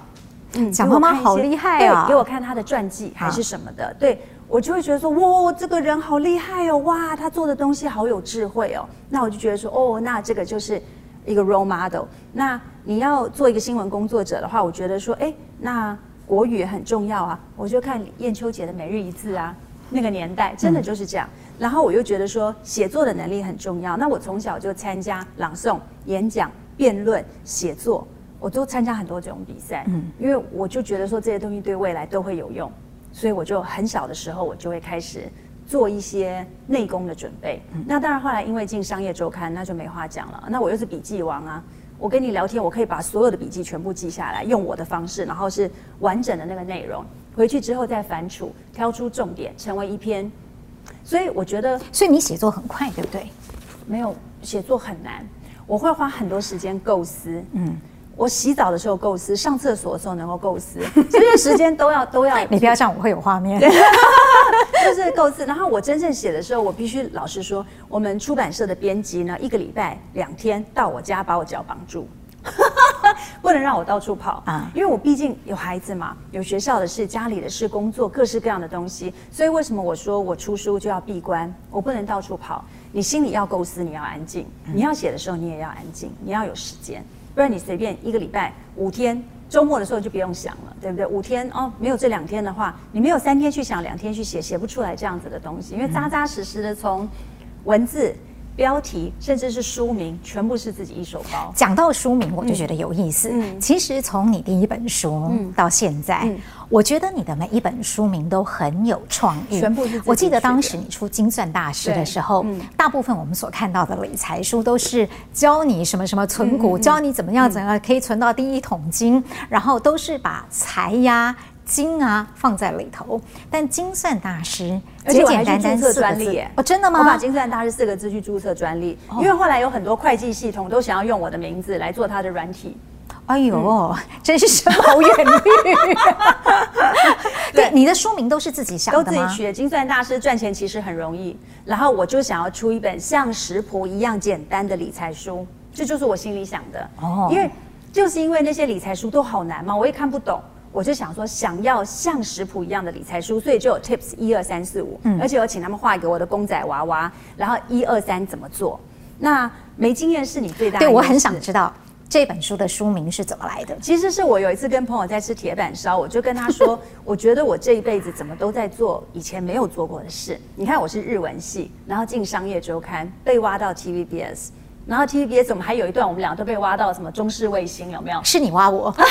嗯，讲妈妈好厉害啊，给我看她的传记还是什么的，对我就会觉得说，哇，这个人好厉害哦，哇，他做的东西好有智慧哦，那我就觉得说，哦，那这个就是。一个 role model，那你要做一个新闻工作者的话，我觉得说，哎，那国语也很重要啊。我就看燕秋姐的每日一字啊，那个年代真的就是这样。嗯、然后我又觉得说，写作的能力很重要。那我从小就参加朗诵、演讲、辩论、写作，我都参加很多这种比赛。嗯，因为我就觉得说这些东西对未来都会有用，所以我就很小的时候我就会开始。做一些内功的准备，那当然后来因为进商业周刊，那就没话讲了。那我又是笔记王啊，我跟你聊天，我可以把所有的笔记全部记下来，用我的方式，然后是完整的那个内容，回去之后再反刍，挑出重点，成为一篇。所以我觉得，所以你写作很快，对不对？没有，写作很难，我会花很多时间构思。嗯。我洗澡的时候构思，上厕所的时候能够构思，这些时间都要 都要。你不要这样，我会有画面。就是构思，然后我真正写的时候，我必须老实说，我们出版社的编辑呢，一个礼拜两天到我家把我脚绑住，不能让我到处跑。啊，因为我毕竟有孩子嘛，有学校的事、家里的事、工作各式各样的东西，所以为什么我说我出书就要闭关，我不能到处跑，你心里要构思，你要安静，你要写的时候你也要安静，你要有时间。不然你随便一个礼拜五天，周末的时候就不用想了，对不对？五天哦，没有这两天的话，你没有三天去想，两天去写，写不出来这样子的东西，因为扎扎实实的从文字。标题甚至是书名，全部是自己一手包。讲到书名，我就觉得有意思。嗯，其实从你第一本书到现在，嗯，我觉得你的每一本书名都很有创意。全部是。我记得当时你出精算大师的时候，嗯，大部分我们所看到的理财书都是教你什么什么存股，教你怎么样怎么样可以存到第一桶金，然后都是把财呀。金啊，放在里头，但精算大师简简单单四个字哦，真的吗？我把精算大师四个字去注册专利，因为后来有很多会计系统都想要用我的名字来做它的软体。哎呦，嗯、真是深谋远 虑。对，你的书名都是自己想的？都自己取的。精算大师赚钱其实很容易，然后我就想要出一本像食谱一样简单的理财书，这就是我心里想的。哦，因为就是因为那些理财书都好难嘛，我也看不懂。我就想说，想要像食谱一样的理财书，所以就有 tips 一二三四五，而且我请他们画给我的公仔娃娃，然后一二三怎么做。那没经验是你最大的。对，我很想知道这本书的书名是怎么来的。其实是我有一次跟朋友在吃铁板烧，我就跟他说，我觉得我这一辈子怎么都在做以前没有做过的事。你看我是日文系，然后进商业周刊，被挖到 TVBS，然后 TVBS 我们还有一段我们俩都被挖到什么中视卫星，有没有？是你挖我。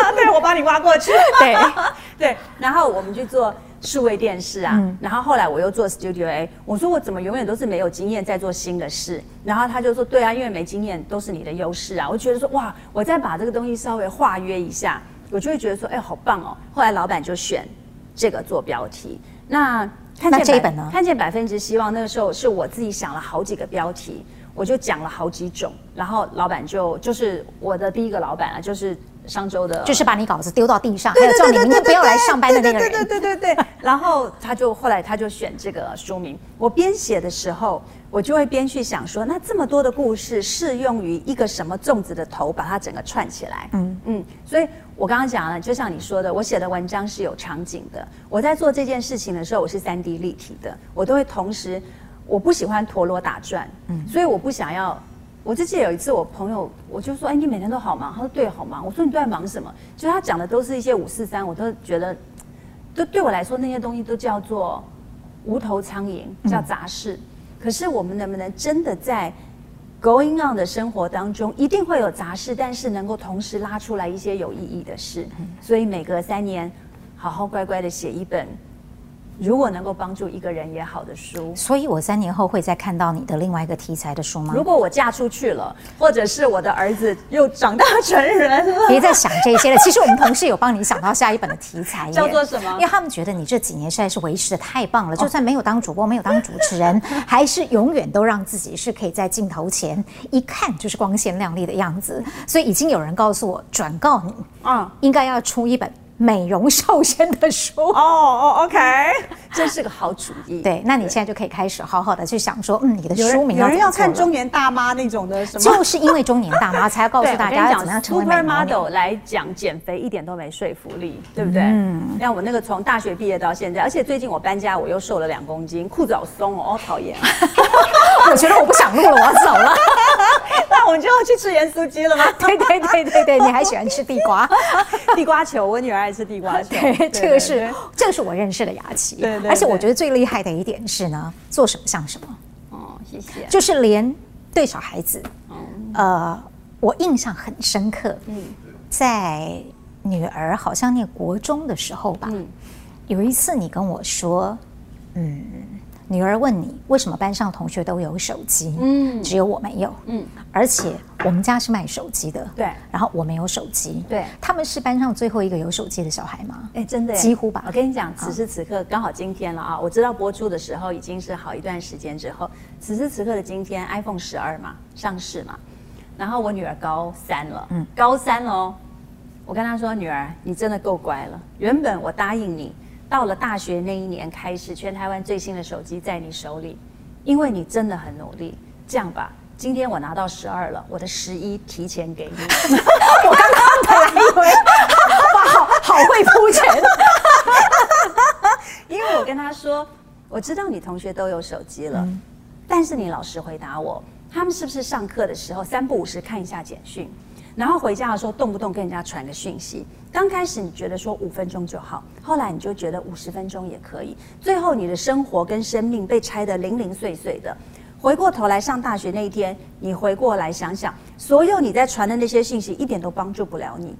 对，我帮你挖过去。对 对，然后我们去做数位电视啊，嗯、然后后来我又做 Studio A。我说我怎么永远都是没有经验在做新的事？然后他就说，对啊，因为没经验都是你的优势啊。我觉得说哇，我再把这个东西稍微化约一下，我就会觉得说，哎，好棒哦。后来老板就选这个做标题。那看见这本呢？看见百分之希望，那个时候是我自己想了好几个标题，我就讲了好几种，然后老板就就是我的第一个老板啊，就是。商周的，就是把你稿子丢到地上，还有叫你明天不要来上班的那个人。对对对对对。然后他就后来他就选这个书名。我编写的时候，我就会边去想说，那这么多的故事适用于一个什么粽子的头，把它整个串起来。嗯嗯。所以我刚刚讲了，就像你说的，我写的文章是有场景的。我在做这件事情的时候，我是三 D 立体的，我都会同时，我不喜欢陀螺打转，嗯，所以我不想要。我就记得有一次，我朋友我就说：“哎，你每天都好忙？”他说：“对，好忙。”我说：“你都在忙什么？”就他讲的都是一些五四三，我都觉得，都对我来说那些东西都叫做无头苍蝇，叫杂事。嗯、可是我们能不能真的在 going on 的生活当中，一定会有杂事，但是能够同时拉出来一些有意义的事？嗯、所以每隔三年，好好乖乖的写一本。如果能够帮助一个人也好的书，所以我三年后会再看到你的另外一个题材的书吗？如果我嫁出去了，或者是我的儿子又长大成人了，别再想这些了。其实我们同事有帮你想到下一本的题材，叫做什么？因为他们觉得你这几年实在是维持的太棒了，就算没有当主播，没有当主持人，还是永远都让自己是可以在镜头前一看就是光鲜亮丽的样子。所以已经有人告诉我，转告你，嗯，应该要出一本。美容瘦身的书哦哦，OK，真是个好主意。对，那你现在就可以开始好好的去想说，嗯，你的书名有人要看中年大妈那种的什么？就是因为中年大妈才要告诉大家怎么样成为美 model 来讲减肥一点都没说服力，对不对？嗯。像我那个从大学毕业到现在，而且最近我搬家，我又瘦了两公斤，裤子好松哦，好讨厌。我觉得我不想录了，我要走了。那我们就要去吃盐酥鸡了吗？对对对对对，你还喜欢吃地瓜？地瓜球，我女儿爱吃地瓜球。对，这个是这个是我认识的雅琪。对对。而且我觉得最厉害的一点是呢，做什么像什么。哦，谢谢。就是连对小孩子，呃，我印象很深刻。嗯。在女儿好像念国中的时候吧，有一次你跟我说，嗯。女儿问你为什么班上同学都有手机，嗯，只有我没有，嗯，而且我们家是卖手机的，对，然后我没有手机，对，他们是班上最后一个有手机的小孩吗？哎，真的，几乎吧。我跟你讲，此时此刻刚好今天了啊！我知道播出的时候已经是好一段时间之后，此时此刻的今天，iPhone 十二嘛上市嘛，然后我女儿高三了，嗯，高三了哦，我跟她说，女儿，你真的够乖了。原本我答应你。到了大学那一年开始，全台湾最新的手机在你手里，因为你真的很努力。这样吧，今天我拿到十二了，我的十一提前给你。我刚刚本来以为，哇，好好会铺陈。因为我跟他说，我知道你同学都有手机了，嗯、但是你老实回答我，他们是不是上课的时候三不五时看一下简讯？然后回家的时候，动不动跟人家传个讯息。刚开始你觉得说五分钟就好，后来你就觉得五十分钟也可以。最后你的生活跟生命被拆得零零碎碎的。回过头来上大学那一天，你回过来想想，所有你在传的那些信息一点都帮助不了你。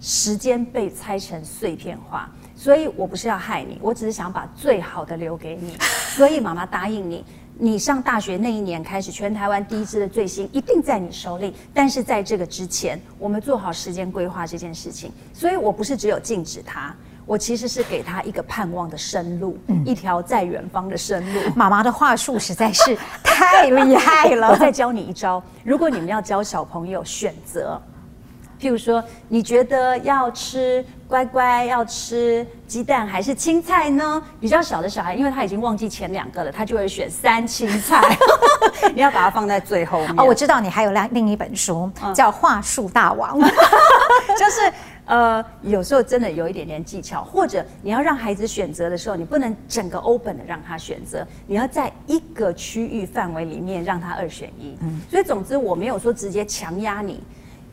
时间被拆成碎片化，所以我不是要害你，我只是想把最好的留给你。所以妈妈答应你。你上大学那一年开始，全台湾第一支的最新一定在你手里。但是在这个之前，我们做好时间规划这件事情。所以我不是只有禁止他，我其实是给他一个盼望的生路，嗯、一条在远方的生路。妈妈的话术实在是太厉害了。我再教你一招，如果你们要教小朋友选择。譬如说，你觉得要吃乖乖要吃鸡蛋还是青菜呢？比较小的小孩，因为他已经忘记前两个了，他就会选三青菜。你要把它放在最后面。哦，我知道你还有另另一本书叫《话术大王》，就是呃，有时候真的有一点点技巧，或者你要让孩子选择的时候，你不能整个 open 的让他选择，你要在一个区域范围里面让他二选一。嗯，所以总之我没有说直接强压你。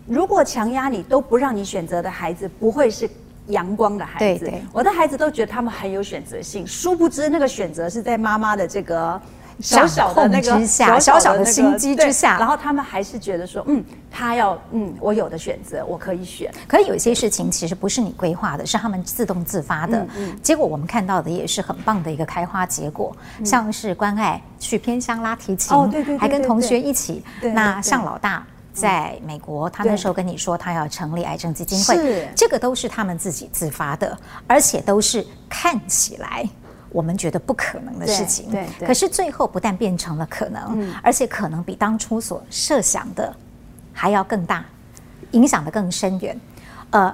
如果强压你都不让你选择的孩子，不会是阳光的孩子。对对，我的孩子都觉得他们很有选择性，殊不知那个选择是在妈妈的这个小小的那个之下，小小的心机之下，然后他们还是觉得说，嗯，他要，嗯，我有的选择，我可以选。可以有一些事情其实不是你规划的，是他们自动自发的。嗯嗯。结果我们看到的也是很棒的一个开花结果，像是关爱去偏乡拉提琴，哦对对，还跟同学一起。对。那像老大。在美国，他那时候跟你说他要成立癌症基金会，这个都是他们自己自发的，而且都是看起来我们觉得不可能的事情。对，对，可是最后不但变成了可能，嗯、而且可能比当初所设想的还要更大，影响的更深远。呃，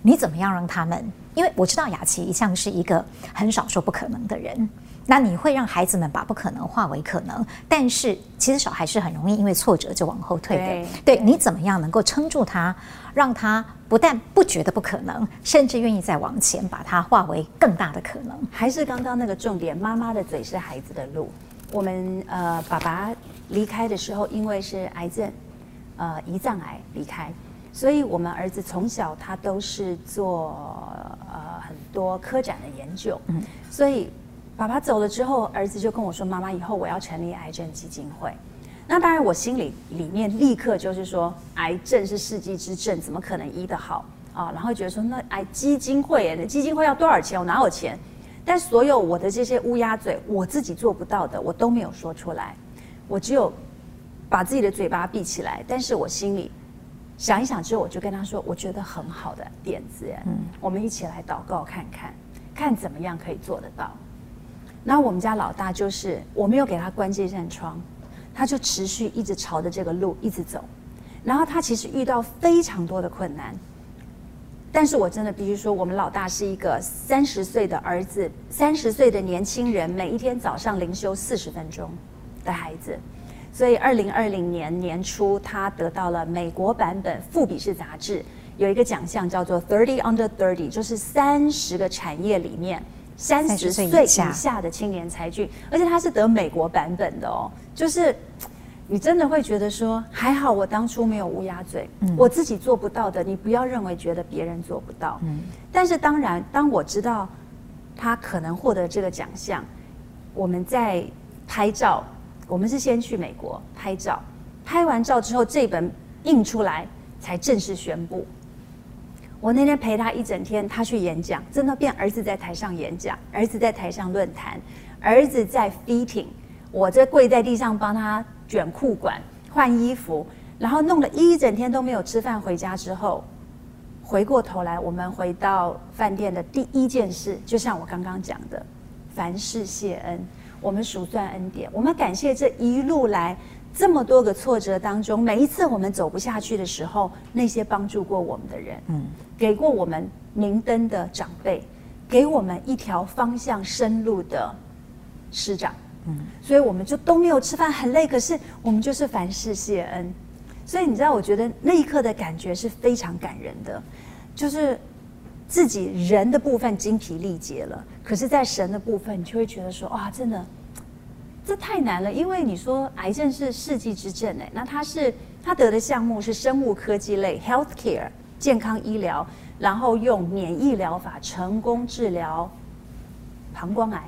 你怎么样让他们？因为我知道雅琪一向是一个很少说不可能的人，那你会让孩子们把不可能化为可能。但是其实小孩是很容易因为挫折就往后退的。对，对你怎么样能够撑住他，让他不但不觉得不可能，甚至愿意再往前把它化为更大的可能？还是刚刚那个重点，妈妈的嘴是孩子的路。我们呃，爸爸离开的时候，因为是癌症，呃，胰脏癌离开。所以，我们儿子从小他都是做呃很多科展的研究。嗯，所以爸爸走了之后，儿子就跟我说：“妈妈，以后我要成立癌症基金会。”那当然，我心里里面立刻就是说，癌症是世纪之症，怎么可能医得好啊？然后觉得说，那癌基金会，那基金会要多少钱？我哪有钱？但所有我的这些乌鸦嘴，我自己做不到的，我都没有说出来，我只有把自己的嘴巴闭起来。但是我心里。想一想之后，我就跟他说：“我觉得很好的点子，嗯，我们一起来祷告看看，看怎么样可以做得到。”那我们家老大就是我没有给他关这扇窗，他就持续一直朝着这个路一直走。然后他其实遇到非常多的困难，但是我真的必须说，我们老大是一个三十岁的儿子，三十岁的年轻人，每一天早上灵修四十分钟的孩子。所以，二零二零年年初，他得到了美国版本《富比士》杂志有一个奖项，叫做 “Thirty Under Thirty”，就是三十个产业里面三十岁以下的青年才俊，而且他是得美国版本的哦。就是你真的会觉得说，还好我当初没有乌鸦嘴，我自己做不到的，你不要认为觉得别人做不到。但是当然，当我知道他可能获得这个奖项，我们在拍照。我们是先去美国拍照，拍完照之后，这本印出来才正式宣布。我那天陪他一整天，他去演讲，真的变儿子在台上演讲，儿子在台上论坛，儿子在 fitting，我在跪在地上帮他卷裤管、换衣服，然后弄了一整天都没有吃饭。回家之后，回过头来，我们回到饭店的第一件事，就像我刚刚讲的，凡事谢恩。我们数算恩典，我们感谢这一路来这么多个挫折当中，每一次我们走不下去的时候，那些帮助过我们的人，嗯，给过我们明灯的长辈，给我们一条方向生路的师长，嗯，所以我们就都没有吃饭，很累，可是我们就是凡事谢恩。所以你知道，我觉得那一刻的感觉是非常感人的，就是自己人的部分精疲力竭了。可是，在神的部分，你就会觉得说，哇，真的，这太难了。因为你说癌症是世纪之症，哎，那他是他得的项目是生物科技类 （healthcare） 健康医疗，然后用免疫疗法成功治疗膀胱癌。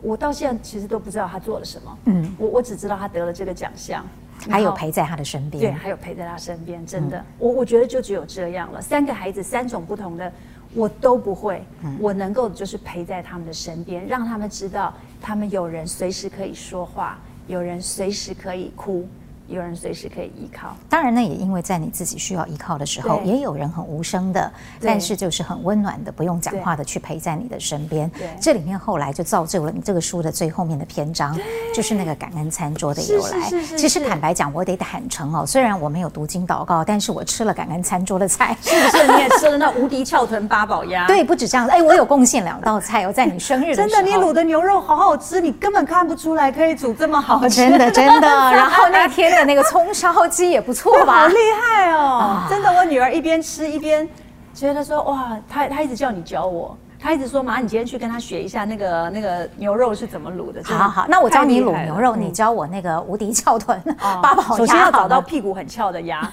我到现在其实都不知道他做了什么，嗯，我我只知道他得了这个奖项，还有陪在他的身边，对，还有陪在他身边，真的，嗯、我我觉得就只有这样了。三个孩子，三种不同的。我都不会，我能够就是陪在他们的身边，让他们知道，他们有人随时可以说话，有人随时可以哭。有人随时可以依靠，当然呢，也因为在你自己需要依靠的时候，也有人很无声的，但是就是很温暖的，不用讲话的去陪在你的身边。对，这里面后来就造就了你这个书的最后面的篇章，就是那个感恩餐桌的由来。其实坦白讲，我得坦诚哦，虽然我没有读经祷告，但是我吃了感恩餐桌的菜，是不是？你也吃了那无敌翘臀八宝鸭？对，不止这样子，哎，我有贡献两道菜哦，在你生日的时候，真的，你卤的牛肉好好吃，你根本看不出来可以煮这么好吃，真的真的。然后那天的。那个葱烧鸡也不错吧？好厉害哦！啊、真的，我女儿一边吃一边觉得说哇，她她一直叫你教我，她一直说妈，你今天去跟她学一下那个那个牛肉是怎么卤的。好好，那我教你卤牛肉，你教我那个无敌翘臀八宝鸭。首先要找到屁股很翘的鸭，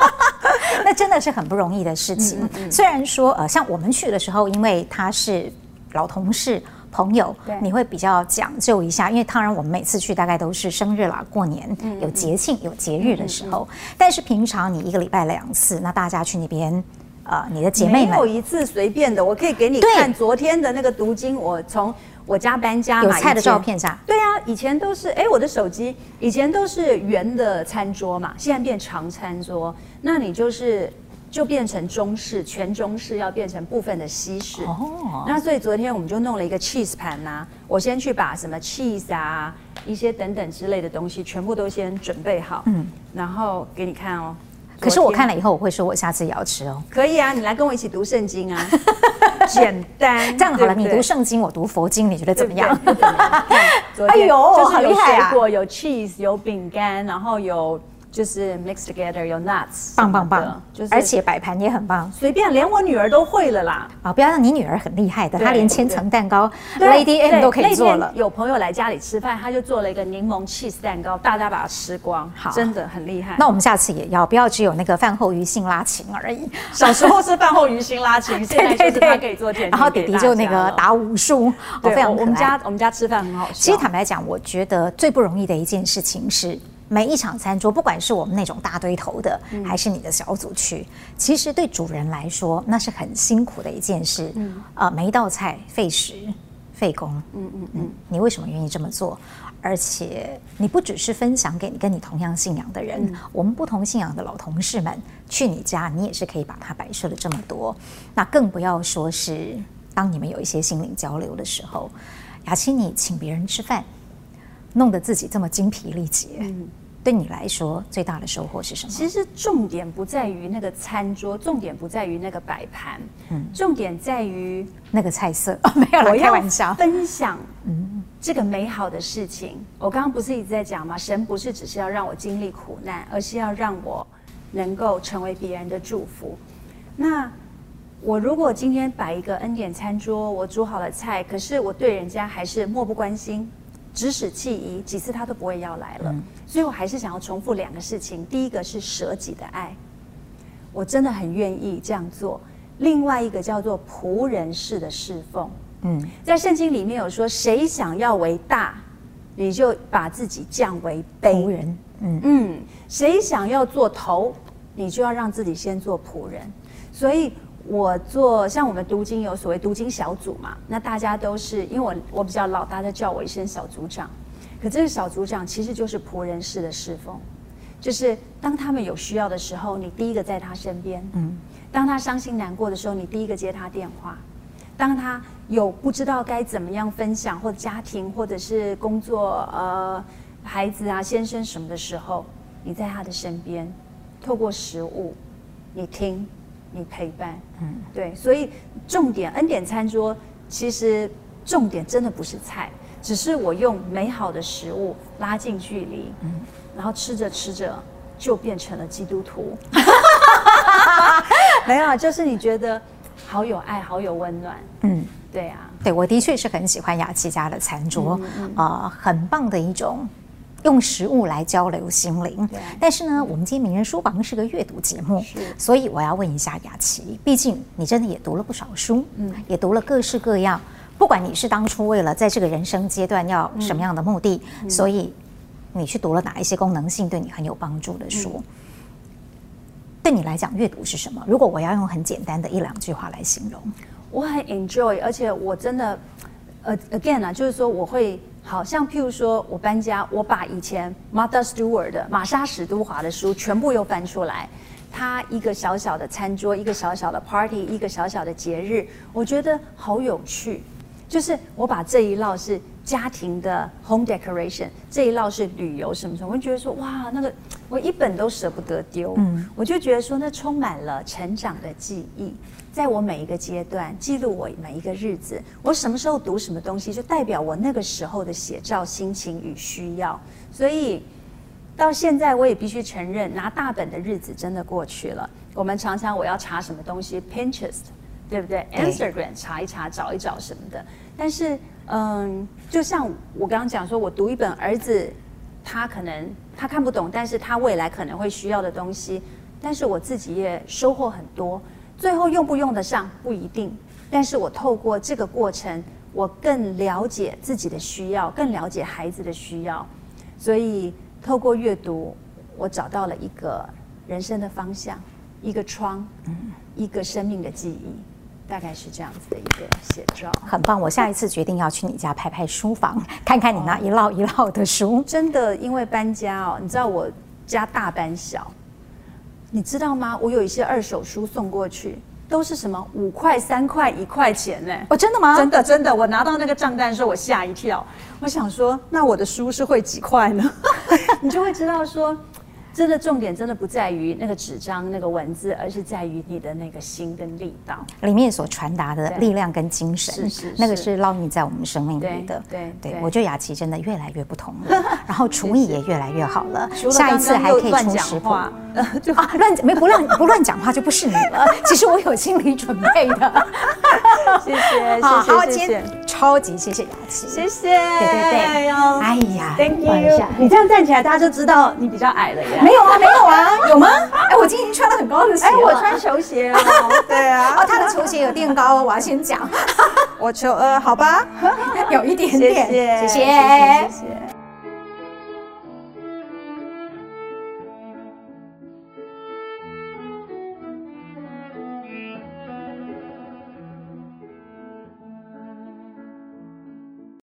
那真的是很不容易的事情。嗯嗯、虽然说呃，像我们去的时候，因为他是老同事。朋友，你会比较讲究一下，因为当然我们每次去大概都是生日啦、过年有节庆、有节日的时候。但是平常你一个礼拜两次，那大家去那边，呃，你的姐妹们没有一次随便的。我可以给你看昨天的那个读经，我从我家搬家有菜的照片是吧？对啊，以前都是哎，我的手机以前都是圆的餐桌嘛，现在变长餐桌，那你就是。就变成中式，全中式要变成部分的西式。哦，那所以昨天我们就弄了一个 cheese 盘呐。我先去把什么 cheese 啊，一些等等之类的东西全部都先准备好。嗯，然后给你看哦。可是我看了以后，我会说我下次也要吃哦。可以啊，你来跟我一起读圣经啊，简单。这样好了，你读圣经，我读佛经，你觉得怎么样？哎呦，好厉害啊！有水果，有 cheese，有饼干，然后有。就是 mix together 有 nuts，棒棒棒，就是而且摆盘也很棒，随便连我女儿都会了啦。啊，不要让你女儿很厉害的，她连千层蛋糕 Lady M 都可以做了。有朋友来家里吃饭，她就做了一个柠檬 cheese 蛋糕，大家把它吃光，好，真的很厉害。那我们下次也要，不要只有那个饭后鱼腥拉琴而已。小时候是饭后鱼腥拉琴，现在就是他可以做甜点。然后弟弟就那个打武术，非常。我们家我们家吃饭很好吃。其实坦白讲，我觉得最不容易的一件事情是。每一场餐桌，不管是我们那种大堆头的，嗯、还是你的小组去，其实对主人来说，那是很辛苦的一件事。嗯，呃，每一道菜费时费工。嗯嗯嗯，你为什么愿意这么做？而且你不只是分享给你跟你同样信仰的人，嗯、我们不同信仰的老同事们去你家，你也是可以把它摆设了这么多。那更不要说是当你们有一些心灵交流的时候，雅琪，你请别人吃饭。弄得自己这么精疲力竭，嗯，对你来说最大的收获是什么？其实重点不在于那个餐桌，重点不在于那个摆盘，嗯，重点在于那个菜色。哦，没有了，开玩笑。分享，嗯，这个美好的事情。我刚刚不是一直在讲吗？神不是只是要让我经历苦难，而是要让我能够成为别人的祝福。那我如果今天摆一个恩典餐桌，我煮好了菜，可是我对人家还是漠不关心。指使弃疑，几次他都不会要来了，嗯、所以我还是想要重复两个事情。第一个是舍己的爱，我真的很愿意这样做。另外一个叫做仆人式的侍奉。嗯，在圣经里面有说，谁想要为大，你就把自己降为卑人。嗯嗯，谁想要做头，你就要让自己先做仆人。所以。我做像我们读经有所谓读经小组嘛，那大家都是因为我我比较老，大家叫我一声小组长。可这个小组长其实就是仆人式的侍奉，就是当他们有需要的时候，你第一个在他身边；嗯，当他伤心难过的时候，你第一个接他电话；当他有不知道该怎么样分享或家庭或者是工作呃孩子啊先生什么的时候，你在他的身边，透过食物，你听。你陪伴，嗯，对，所以重点恩典餐桌，其实重点真的不是菜，只是我用美好的食物拉近距离，嗯，然后吃着吃着就变成了基督徒，没有，就是你觉得好有爱，好有温暖，嗯，对啊，对，我的确是很喜欢雅琪家的餐桌，啊、嗯嗯。呃，很棒的一种。用食物来交流心灵，但是呢，我们今天名人书房是个阅读节目，所以我要问一下雅琪，毕竟你真的也读了不少书，嗯，也读了各式各样，不管你是当初为了在这个人生阶段要什么样的目的，嗯、所以你去读了哪一些功能性对你很有帮助的书？嗯、对你来讲，阅读是什么？如果我要用很简单的一两句话来形容，我很 enjoy，而且我真的，呃，again 啊，就是说我会。好像譬如说，我搬家，我把以前 Martha Stewart 的玛莎史都华的书全部又翻出来。他一个小小的餐桌，一个小小的 party，一个小小的节日，我觉得好有趣。就是我把这一烙是家庭的 home decoration，这一烙是旅游什么什么，我就觉得说哇，那个我一本都舍不得丢。嗯，我就觉得说那充满了成长的记忆。在我每一个阶段记录我每一个日子，我什么时候读什么东西，就代表我那个时候的写照、心情与需要。所以到现在，我也必须承认，拿大本的日子真的过去了。我们常常我要查什么东西，Pinterest，对不对？Instagram 查一查、找一找什么的。但是，嗯，就像我刚刚讲说，我读一本儿子他可能他看不懂，但是他未来可能会需要的东西，但是我自己也收获很多。最后用不用得上不一定，但是我透过这个过程，我更了解自己的需要，更了解孩子的需要，所以透过阅读，我找到了一个人生的方向，一个窗，嗯，一个生命的记忆，大概是这样子的一个写照。很棒，我下一次决定要去你家拍拍书房，看看你那一摞一摞的书。真的，因为搬家哦，你知道我家大搬小。你知道吗？我有一些二手书送过去，都是什么五块、三块、一块钱呢？哦，真的吗？真的真的，我拿到那个账单的时候，我吓一跳。我想说，那我的书是会几块呢？你就会知道说，真的重点真的不在于那个纸张那个文字，而是在于你的那个心跟力道里面所传达的力量跟精神，是是，那个是烙印在我们生命里的。对对，我觉得雅琪真的越来越不同了，然后厨艺也越来越好了。下一次还可以出食谱。啊，乱没不乱不乱讲话就不是你了。其实我有心理准备的。谢谢，好，好，今天超级谢谢雅琪，谢谢。对对对，哎呀，Thank you。你这样站起来，大家就知道你比较矮了呀。没有啊，没有啊，有吗？哎，我今天已经穿了很高的鞋。哎，我穿球鞋哦。对啊。哦，他的球鞋有垫高哦，我要先讲。我球呃，好吧，有一点点。谢谢，谢谢，谢谢。